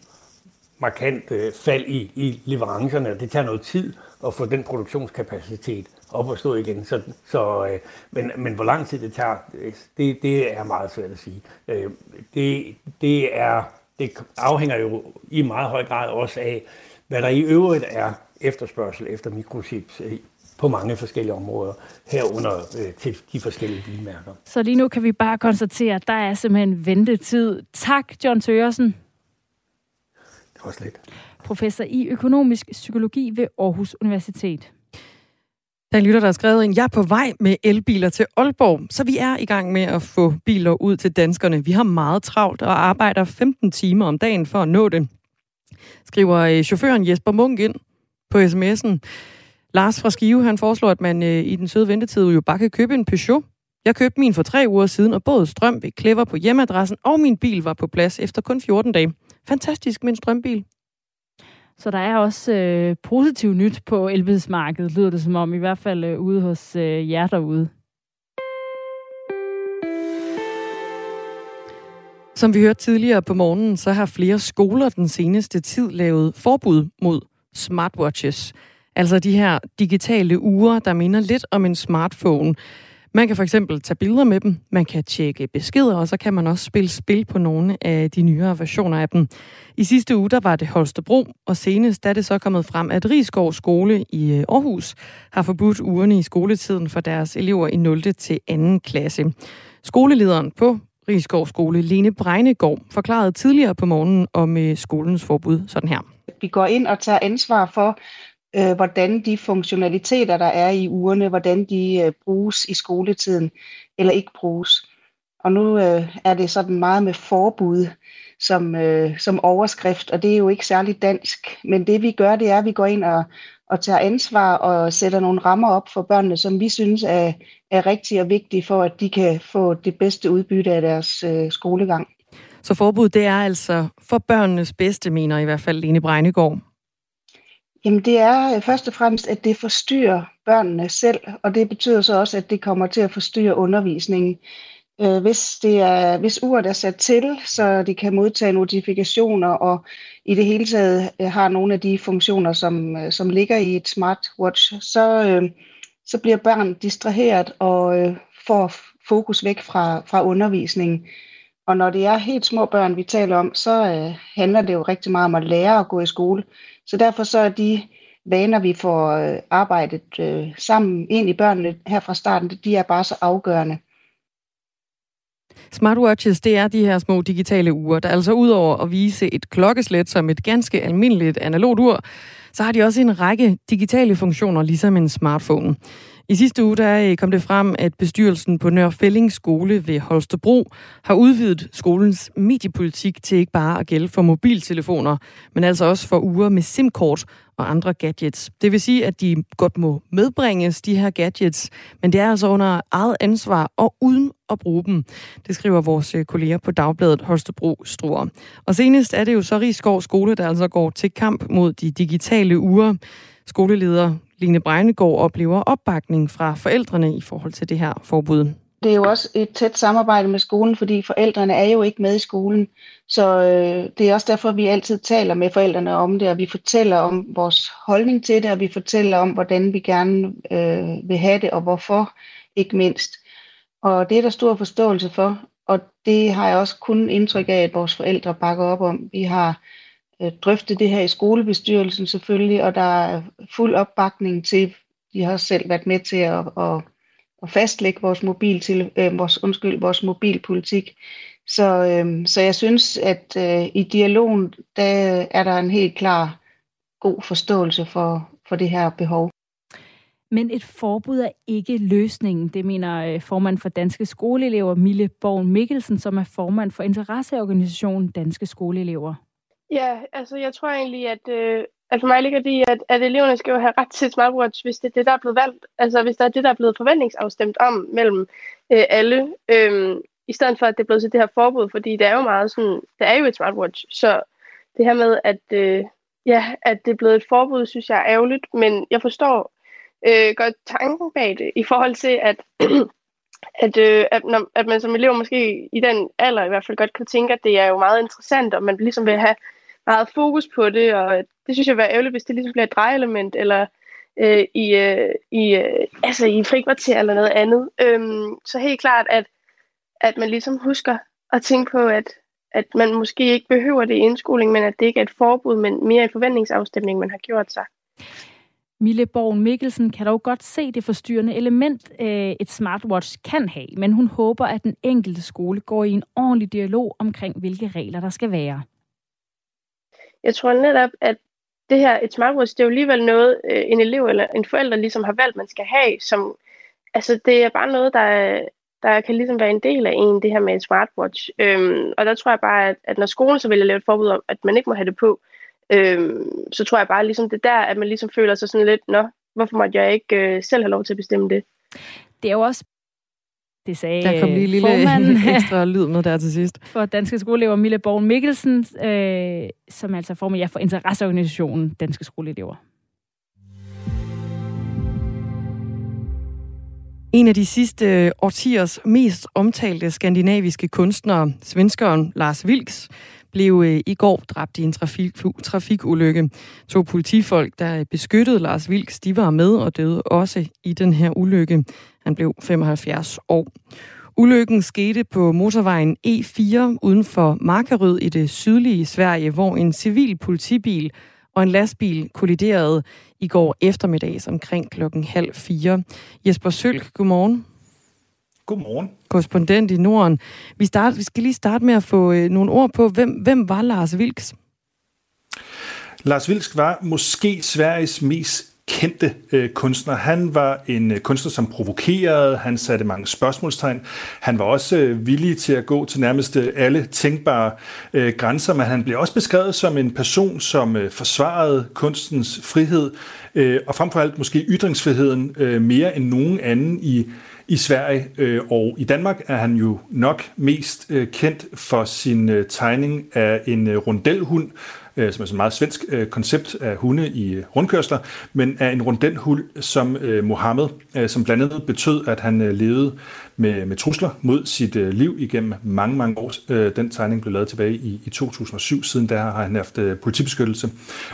markant øh, fald i, i leverancerne. Det tager noget tid at få den produktionskapacitet op at stå igen. Så, så, øh, men, men hvor lang tid det tager, øh, det, det er meget svært at sige. Øh, det, det, er, det afhænger jo i meget høj grad også af, hvad der i øvrigt er efterspørgsel efter mikrochips øh, på mange forskellige områder, herunder øh, til de forskellige bilmærker. Så lige nu kan vi bare konstatere, at der er simpelthen ventetid. Tak, John Tøgersen. Var slet. Professor i økonomisk psykologi ved Aarhus Universitet. Der er en lytter, der har skrevet en, jeg er på vej med elbiler til Aalborg, så vi er i gang med at få biler ud til danskerne. Vi har meget travlt og arbejder 15 timer om dagen for at nå det. Skriver øh, chaufføren Jesper Munk ind på sms'en. Lars fra Skive, han foreslår, at man øh, i den søde ventetid jo bare kan købe en Peugeot. Jeg købte min for tre uger siden, og både strøm ved Clever på hjemmeadressen, og min bil var på plads efter kun 14 dage. Fantastisk med en strømbil. Så der er også øh, positiv nyt på elbilsmarkedet, lyder det som om, i hvert fald øh, ude hos øh, jer derude. Som vi hørte tidligere på morgenen, så har flere skoler den seneste tid lavet forbud mod smartwatches. Altså de her digitale uger, der minder lidt om en smartphone. Man kan for eksempel tage billeder med dem, man kan tjekke beskeder, og så kan man også spille spil på nogle af de nyere versioner af dem. I sidste uge, der var det Holstebro, og senest er det så kommet frem, at Rigskov skole i øh, Aarhus har forbudt ugerne i skoletiden for deres elever i 0. til 2. klasse. Skolelederen på Rigskov skole, Lene Bregnegård, forklarede tidligere på morgenen om øh, skolens forbud sådan her. Vi går ind og tager ansvar for, øh, hvordan de funktionaliteter, der er i ugerne, hvordan de øh, bruges i skoletiden eller ikke bruges. Og nu øh, er det sådan meget med forbud som, øh, som overskrift, og det er jo ikke særlig dansk. Men det vi gør, det er, at vi går ind og, og tager ansvar og sætter nogle rammer op for børnene, som vi synes er, er rigtige og vigtige for, at de kan få det bedste udbytte af deres øh, skolegang. Så forbud, det er altså for børnenes bedste, mener i hvert fald Lene Bregnegård. Jamen det er øh, først og fremmest, at det forstyrrer børnene selv, og det betyder så også, at det kommer til at forstyrre undervisningen. Øh, hvis, det er, hvis uret er sat til, så de kan modtage notifikationer og i det hele taget øh, har nogle af de funktioner, som, øh, som ligger i et smartwatch, så, så bliver børn distraheret og får fokus væk fra, fra undervisningen. Og når det er helt små børn, vi taler om, så handler det jo rigtig meget om at lære at gå i skole. Så derfor så er de vaner, vi får øh, arbejdet øh, sammen ind i børnene her fra starten, de er bare så afgørende. Smartwatches, det er de her små digitale ure, der altså udover at vise et klokkeslæt som et ganske almindeligt analogt ur, så har de også en række digitale funktioner, ligesom en smartphone. I sidste uge der øh, kom det frem, at bestyrelsen på Nørrefælling skole ved Holstebro har udvidet skolens mediepolitik til ikke bare at gælde for mobiltelefoner, men altså også for uger med SIM-kort og andre gadgets. Det vil sige, at de godt må medbringes, de her gadgets, men det er altså under eget ansvar og uden at bruge dem. Det skriver vores øh, kolleger på Dagbladet Holstebro Struer. Og senest er det jo så Rigskov skole, der altså går til kamp mod de digitale uger. Skoleleder Line Brejnegård oplever opbakning fra forældrene i forhold til det her forbud. Det er jo også et tæt samarbejde med skolen, fordi forældrene er jo ikke med i skolen. Så øh, det er også derfor, vi altid taler med forældrene om det, og vi fortæller om vores holdning til det, og vi fortæller om, hvordan vi gerne øh, vil have det, og hvorfor, ikke mindst. Og det er der stor forståelse for, og det har jeg også kun indtryk af, at vores forældre bakker op om. Vi har Øh, drøfte det her i skolebestyrelsen selvfølgelig, og der er fuld opbakning til, de har selv været med til at, at, at fastlægge vores, mobil til, øh, vores, undskyld, vores mobilpolitik. Så, øh, så jeg synes, at øh, i dialogen, der er der en helt klar god forståelse for, for det her behov. Men et forbud er ikke løsningen, det mener øh, formand for Danske Skoleelever, Mille Borg Mikkelsen, som er formand for interesseorganisationen Danske Skoleelever. Ja, altså jeg tror egentlig, at, øh, at for mig ligger det i, at, at eleverne skal jo have ret til smartwatch, hvis det er det, der er blevet valgt. Altså hvis der er det, der er blevet forventningsafstemt om mellem øh, alle, øh, i stedet for, at det er blevet til det her forbud, fordi det er jo meget sådan, det er jo et smartwatch, så det her med, at, øh, ja, at det er blevet et forbud, synes jeg er ærgerligt, men jeg forstår øh, godt tanken bag det, i forhold til, at *clears throat* at, øh, at, når, at man som elev måske i den alder i hvert fald godt kan tænke, at det er jo meget interessant, og man ligesom vil have meget fokus på det, og det synes jeg var være ærgerligt, hvis det ligesom bliver et drejelement, eller øh, i, øh, i, øh, altså i frikvarter eller noget andet. Øhm, så helt klart, at, at man ligesom husker at tænke på, at, at man måske ikke behøver det i indskoling, men at det ikke er et forbud, men mere en forventningsafstemning, man har gjort sig. Mille Borgen Mikkelsen kan dog godt se det forstyrrende element, øh, et smartwatch kan have, men hun håber, at den enkelte skole går i en ordentlig dialog omkring, hvilke regler der skal være. Jeg tror netop, at det her, et smartwatch, det er jo alligevel noget, øh, en elev eller en forælder ligesom har valgt, man skal have, som, altså det er bare noget, der, der kan ligesom være en del af en, det her med et smartwatch. Øhm, og der tror jeg bare, at, at når skolen så vælger at lave et forbud om, at man ikke må have det på, øhm, så tror jeg bare ligesom det der, at man ligesom føler sig sådan lidt, nå, hvorfor måtte jeg ikke øh, selv have lov til at bestemme det? Det er jo også det sagde der kom lige lille formanden, *laughs* ekstra lyd med der til sidst. For Danske Skoleelever, Mille Borgen Mikkelsen, øh, som altså formand for interesseorganisationen Danske Skoleelever. En af de sidste årtiers mest omtalte skandinaviske kunstnere, svenskeren Lars Vilks, blev øh, i går dræbt i en trafik, trafikulykke. To politifolk, der øh, beskyttede Lars Vilks, de var med og døde også i den her ulykke. Han blev 75 år. Ulykken skete på motorvejen E4 uden for Markerød i det sydlige Sverige, hvor en civil politibil og en lastbil kolliderede i går eftermiddags omkring klokken halv fire. Jesper Sølk, godmorgen. Godmorgen. Korrespondent i Norden. Vi, start, vi skal lige starte med at få øh, nogle ord på, hvem, hvem var Lars Vilks? Lars Vilks var måske Sveriges mest kendte øh, kunstner. Han var en øh, kunstner, som provokerede, han satte mange spørgsmålstegn. Han var også øh, villig til at gå til nærmest øh, alle tænkbare øh, grænser, men han blev også beskrevet som en person, som øh, forsvarede kunstens frihed, øh, og frem for alt måske ytringsfriheden øh, mere end nogen anden i i Sverige, øh, og i Danmark er han jo nok mest øh, kendt for sin øh, tegning af en øh, rundelhund, øh, som er sådan et meget svensk øh, koncept af hunde i øh, rundkørsler, men af en rundelhund som øh, Mohammed, øh, som blandt andet betød, at han øh, levede med, med trusler mod sit øh, liv igennem mange, mange år. Øh, den tegning blev lavet tilbage i, i 2007. Siden der har han haft øh, politibeskyttelse,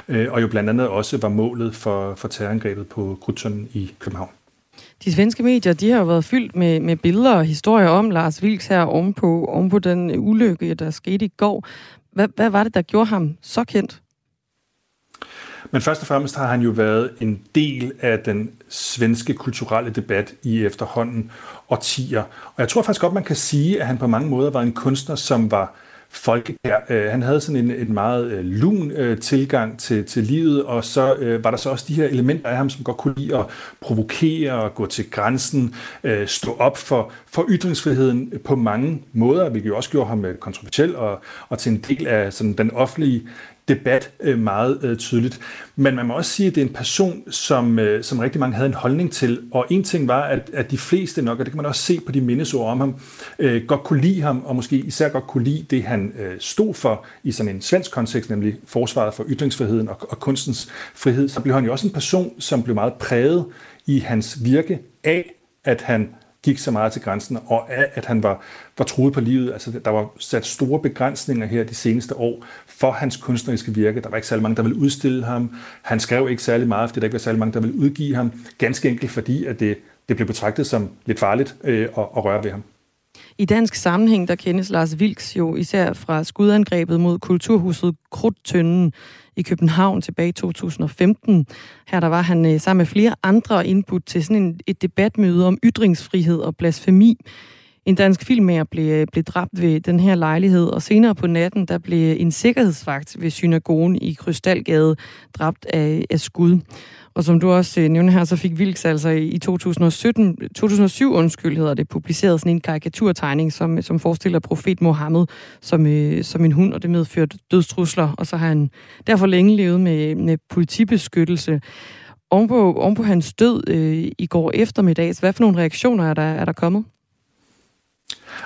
øh, og jo blandt andet også var målet for, for terrorangrebet på Krudtønden i København. De svenske medier, de har jo været fyldt med, med billeder og historier om Lars Vilks her ovenpå, ovenpå den ulykke, der skete i går. Hvad, hvad var det, der gjorde ham så kendt? Men først og fremmest har han jo været en del af den svenske kulturelle debat i efterhånden årtier. Og jeg tror faktisk godt, man kan sige, at han på mange måder var en kunstner, som var folkekær. Øh, han havde sådan en, en meget øh, lun øh, tilgang til, til livet, og så øh, var der så også de her elementer af ham, som godt kunne lide at provokere og gå til grænsen, øh, stå op for, for ytringsfriheden på mange måder, hvilket jo også gjorde ham øh, kontroversiel og, og til en del af sådan, den offentlige debat øh, meget øh, tydeligt. Men man må også sige, at det er en person, som, øh, som rigtig mange havde en holdning til. Og en ting var, at, at de fleste nok, og det kan man også se på de mindesord om ham, øh, godt kunne lide ham, og måske især godt kunne lide det, han øh, stod for i sådan en svensk kontekst, nemlig forsvaret for ytringsfriheden og, og kunstens frihed. Så blev han jo også en person, som blev meget præget i hans virke af, at han gik så meget til grænsen, og at han var, var truet på livet. Altså, der var sat store begrænsninger her de seneste år for hans kunstneriske virke. Der var ikke særlig mange, der ville udstille ham. Han skrev ikke særlig meget, fordi der ikke var særlig mange, der ville udgive ham. Ganske enkelt fordi, at det, det blev betragtet som lidt farligt øh, at, at røre ved ham. I dansk sammenhæng, der kendes Lars Vilks jo især fra skudangrebet mod kulturhuset Krudtønden i København tilbage i 2015. Her der var han øh, sammen med flere andre indbudt til sådan en, et debatmøde om ytringsfrihed og blasfemi. En dansk filmmager blev, øh, blev dræbt ved den her lejlighed, og senere på natten, der blev en sikkerhedsvagt ved synagogen i Krystalgade dræbt af, af skud. Og som du også øh, nævner her, så fik Vilks altså i 2017, 2007 undskyld, hedder det, publiceret sådan en karikaturtegning, som, som forestiller profet Mohammed som, øh, som en hund, og det medførte dødstrusler, og så har han derfor længe levet med, med politibeskyttelse. Oven på, oven på hans død øh, i går eftermiddags, hvad for nogle reaktioner er der, er der kommet?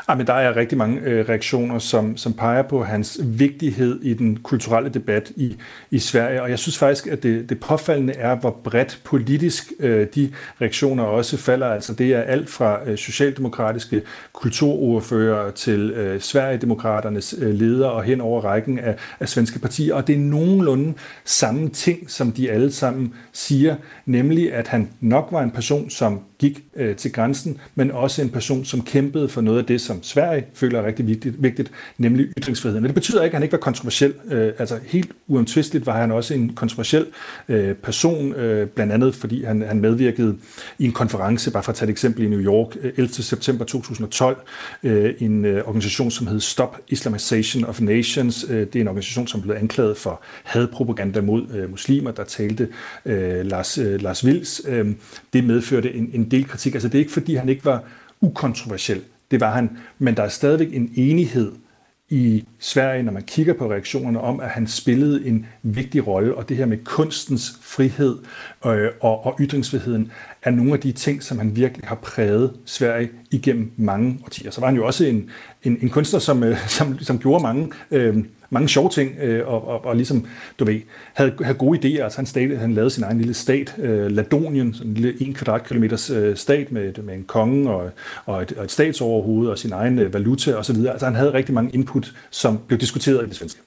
Ja, men der er rigtig mange øh, reaktioner, som, som peger på hans vigtighed i den kulturelle debat i, i Sverige. Og jeg synes faktisk, at det, det påfaldende er, hvor bredt politisk øh, de reaktioner også falder. Altså det er alt fra øh, socialdemokratiske kulturordfører til øh, Sverigedemokraternes øh, leder og hen over rækken af, af svenske partier. Og det er nogenlunde samme ting, som de alle sammen siger, nemlig at han nok var en person, som gik øh, til grænsen, men også en person, som kæmpede for noget af det, som Sverige føler er rigtig vigtigt, vigtigt nemlig ytringsfriheden. Men det betyder ikke, at han ikke var kontroversiel. Øh, altså helt uomtvisteligt var han også en kontroversiel øh, person, øh, blandt andet fordi han, han medvirkede i en konference, bare for at tage et eksempel i New York, øh, 11. September 2012, øh, en øh, organisation, som hed Stop Islamization of Nations. Øh, det er en organisation, som blev anklaget for hadpropaganda mod øh, muslimer, der talte øh, Lars, øh, Lars Vils. Øh, det medførte en, en del kritik. Altså det er ikke fordi, han ikke var ukontroversiel. Det var han. Men der er stadigvæk en enighed i Sverige, når man kigger på reaktionerne om, at han spillede en vigtig rolle, og det her med kunstens frihed øh, og, og ytringsfriheden er nogle af de ting, som han virkelig har præget Sverige igennem mange årtier. Så var han jo også en, en, en kunstner, som, øh, som, som gjorde mange øh, mange sjove ting, øh, og, og, og ligesom, du ved, havde, havde gode idéer. Altså han, stat, han lavede sin egen lille stat, øh, Ladonien, sådan en lille 1 kvadratkilometers øh, stat med, med en konge og, og, et, og et statsoverhoved og sin egen øh, valuta osv. Altså han havde rigtig mange input, som blev diskuteret i det svenske.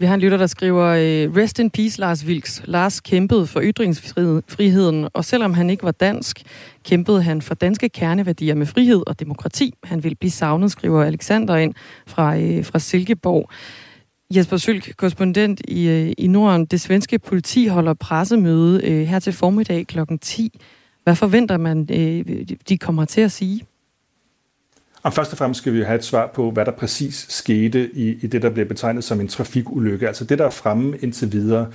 Vi har en lytter, der skriver, øh, Rest in peace, Lars Vilks. Lars kæmpede for ytringsfriheden, og selvom han ikke var dansk, kæmpede han for danske kerneværdier med frihed og demokrati. Han vil blive savnet, skriver Alexander ind fra, øh, fra Silkeborg. Jesper Sølk, korrespondent i, øh, i Norden. Det svenske politi holder pressemøde øh, her til formiddag kl. 10. Hvad forventer man, øh, de kommer til at sige? Og først og fremmest skal vi have et svar på, hvad der præcis skete i, i det, der bliver betegnet som en trafikulykke. Altså det, der er fremme indtil videre,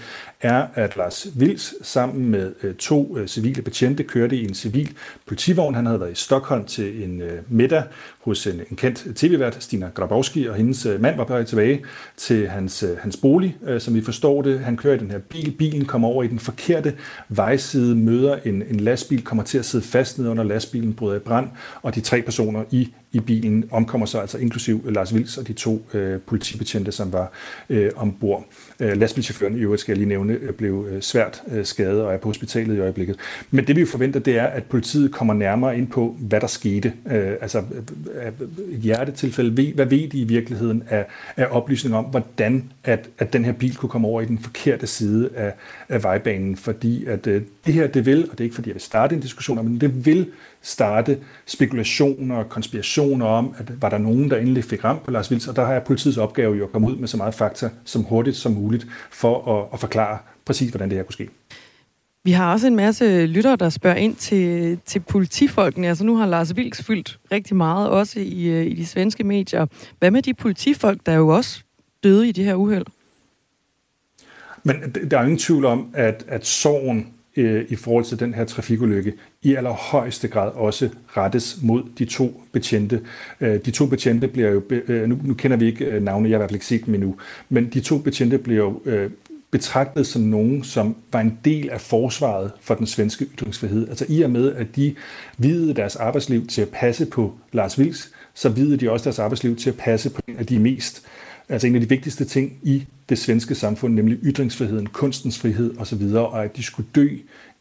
er, at Lars Vils sammen med øh, to øh, civile betjente kørte i en civil politivogn. Han havde været i Stockholm til en øh, middag hos en, en kendt øh, tv-vært, Stina Grabowski, og hendes øh, mand var på vej tilbage til hans, øh, hans bolig, øh, som vi forstår det. Han kører i den her bil. Bilen kommer over i den forkerte vejside, møder en, en lastbil, kommer til at sidde fast ned under lastbilen, bryder i brand, og de tre personer i i bilen omkommer så altså inklusiv Lars Vils og de to øh, politibetjente, som var øh, ombord. Øh, lastbilchaufføren i øvrigt, skal jeg lige nævne, øh, blev øh, svært øh, skadet og er på hospitalet i øjeblikket. Men det vi jo forventer, det er, at politiet kommer nærmere ind på, hvad der skete. Øh, altså øh, øh et hjertetilfælde. Hvad ved de i virkeligheden af, af oplysning om, hvordan at, at den her bil kunne komme over i den forkerte side af, af vejbanen? Fordi at øh, det her, det vil, og det er ikke fordi, jeg vil starte en diskussion, men det vil starte spekulationer og konspirationer om, at var der nogen, der endelig fik ramt på Lars Vilds, og der har politiets opgave jo at komme ud med så meget fakta som hurtigt som muligt for at, at forklare præcis, hvordan det her kunne ske. Vi har også en masse lyttere, der spørger ind til, til politifolkene. Altså nu har Lars Vilks fyldt rigtig meget, også i, øh, i de svenske medier. Hvad med de politifolk, der jo også døde i det her uheld? Men der er ingen tvivl om, at, at sorgen øh, i forhold til den her trafikulykke i allerhøjeste grad også rettes mod de to betjente. Øh, de to betjente bliver jo, øh, nu, nu kender vi ikke øh, navne, jeg har i hvert fald ikke set dem endnu, men de to betjente bliver jo øh, betragtet som nogen, som var en del af forsvaret for den svenske ytringsfrihed. Altså i og med, at de videde deres arbejdsliv til at passe på Lars Vils, så videde de også deres arbejdsliv til at passe på en af de mest altså en af de vigtigste ting i det svenske samfund, nemlig ytringsfriheden, kunstens frihed osv., og at de skulle dø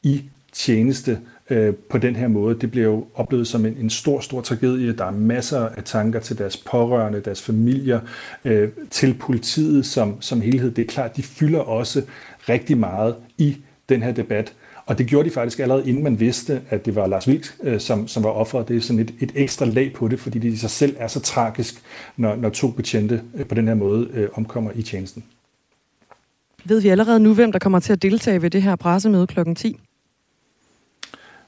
i tjeneste øh, på den her måde, det bliver jo oplevet som en, en stor, stor tragedie. Der er masser af tanker til deres pårørende, deres familier, øh, til politiet som, som helhed. Det er klart, de fylder også rigtig meget i den her debat. Og det gjorde de faktisk allerede inden man vidste, at det var Lars Vildt, øh, som, som var offeret. Det er sådan et, et ekstra lag på det, fordi det i sig selv er så tragisk, når, når to betjente øh, på den her måde øh, omkommer i tjenesten. Ved vi allerede nu, hvem der kommer til at deltage ved det her pressemøde kl. 10?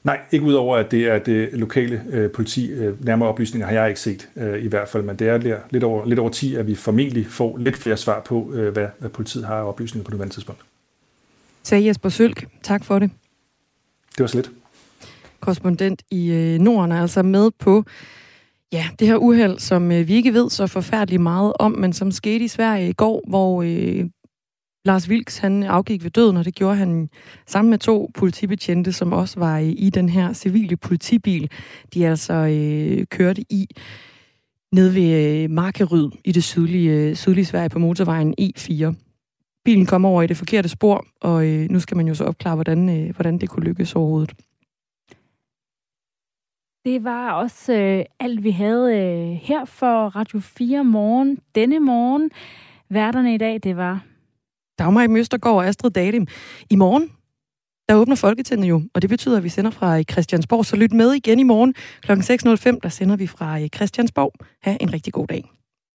Nej, ikke udover at det er det lokale øh, politi. Øh, nærmere oplysninger har jeg ikke set øh, i hvert fald, men det er lidt over, lidt over 10, at vi formentlig får lidt flere svar på, øh, hvad, hvad politiet har af oplysninger på det tidspunkt. Sagde Jesper Sølk. Tak for det. Det var lidt. Korrespondent i øh, Norden er altså med på ja, det her uheld, som øh, vi ikke ved så forfærdeligt meget om, men som skete i Sverige i går, hvor øh, Lars Vilks han afgik ved døden, og det gjorde han sammen med to politibetjente, som også var i, i den her civile politibil, de altså øh, kørte i. nede ved øh, Markeryd i det sydlige, øh, sydlige Sverige på motorvejen E4. Bilen kom over i det forkerte spor, og øh, nu skal man jo så opklare, hvordan, øh, hvordan det kunne lykkes overhovedet. Det var også øh, alt, vi havde øh, her for Radio 4 morgen denne morgen. Værterne i dag, det var... Dagmar i Møstergaard og Astrid Dadim. I morgen, der åbner Folketinget jo, og det betyder, at vi sender fra Christiansborg. Så lyt med igen i morgen kl. 6.05, der sender vi fra Christiansborg. Ha' en rigtig god dag.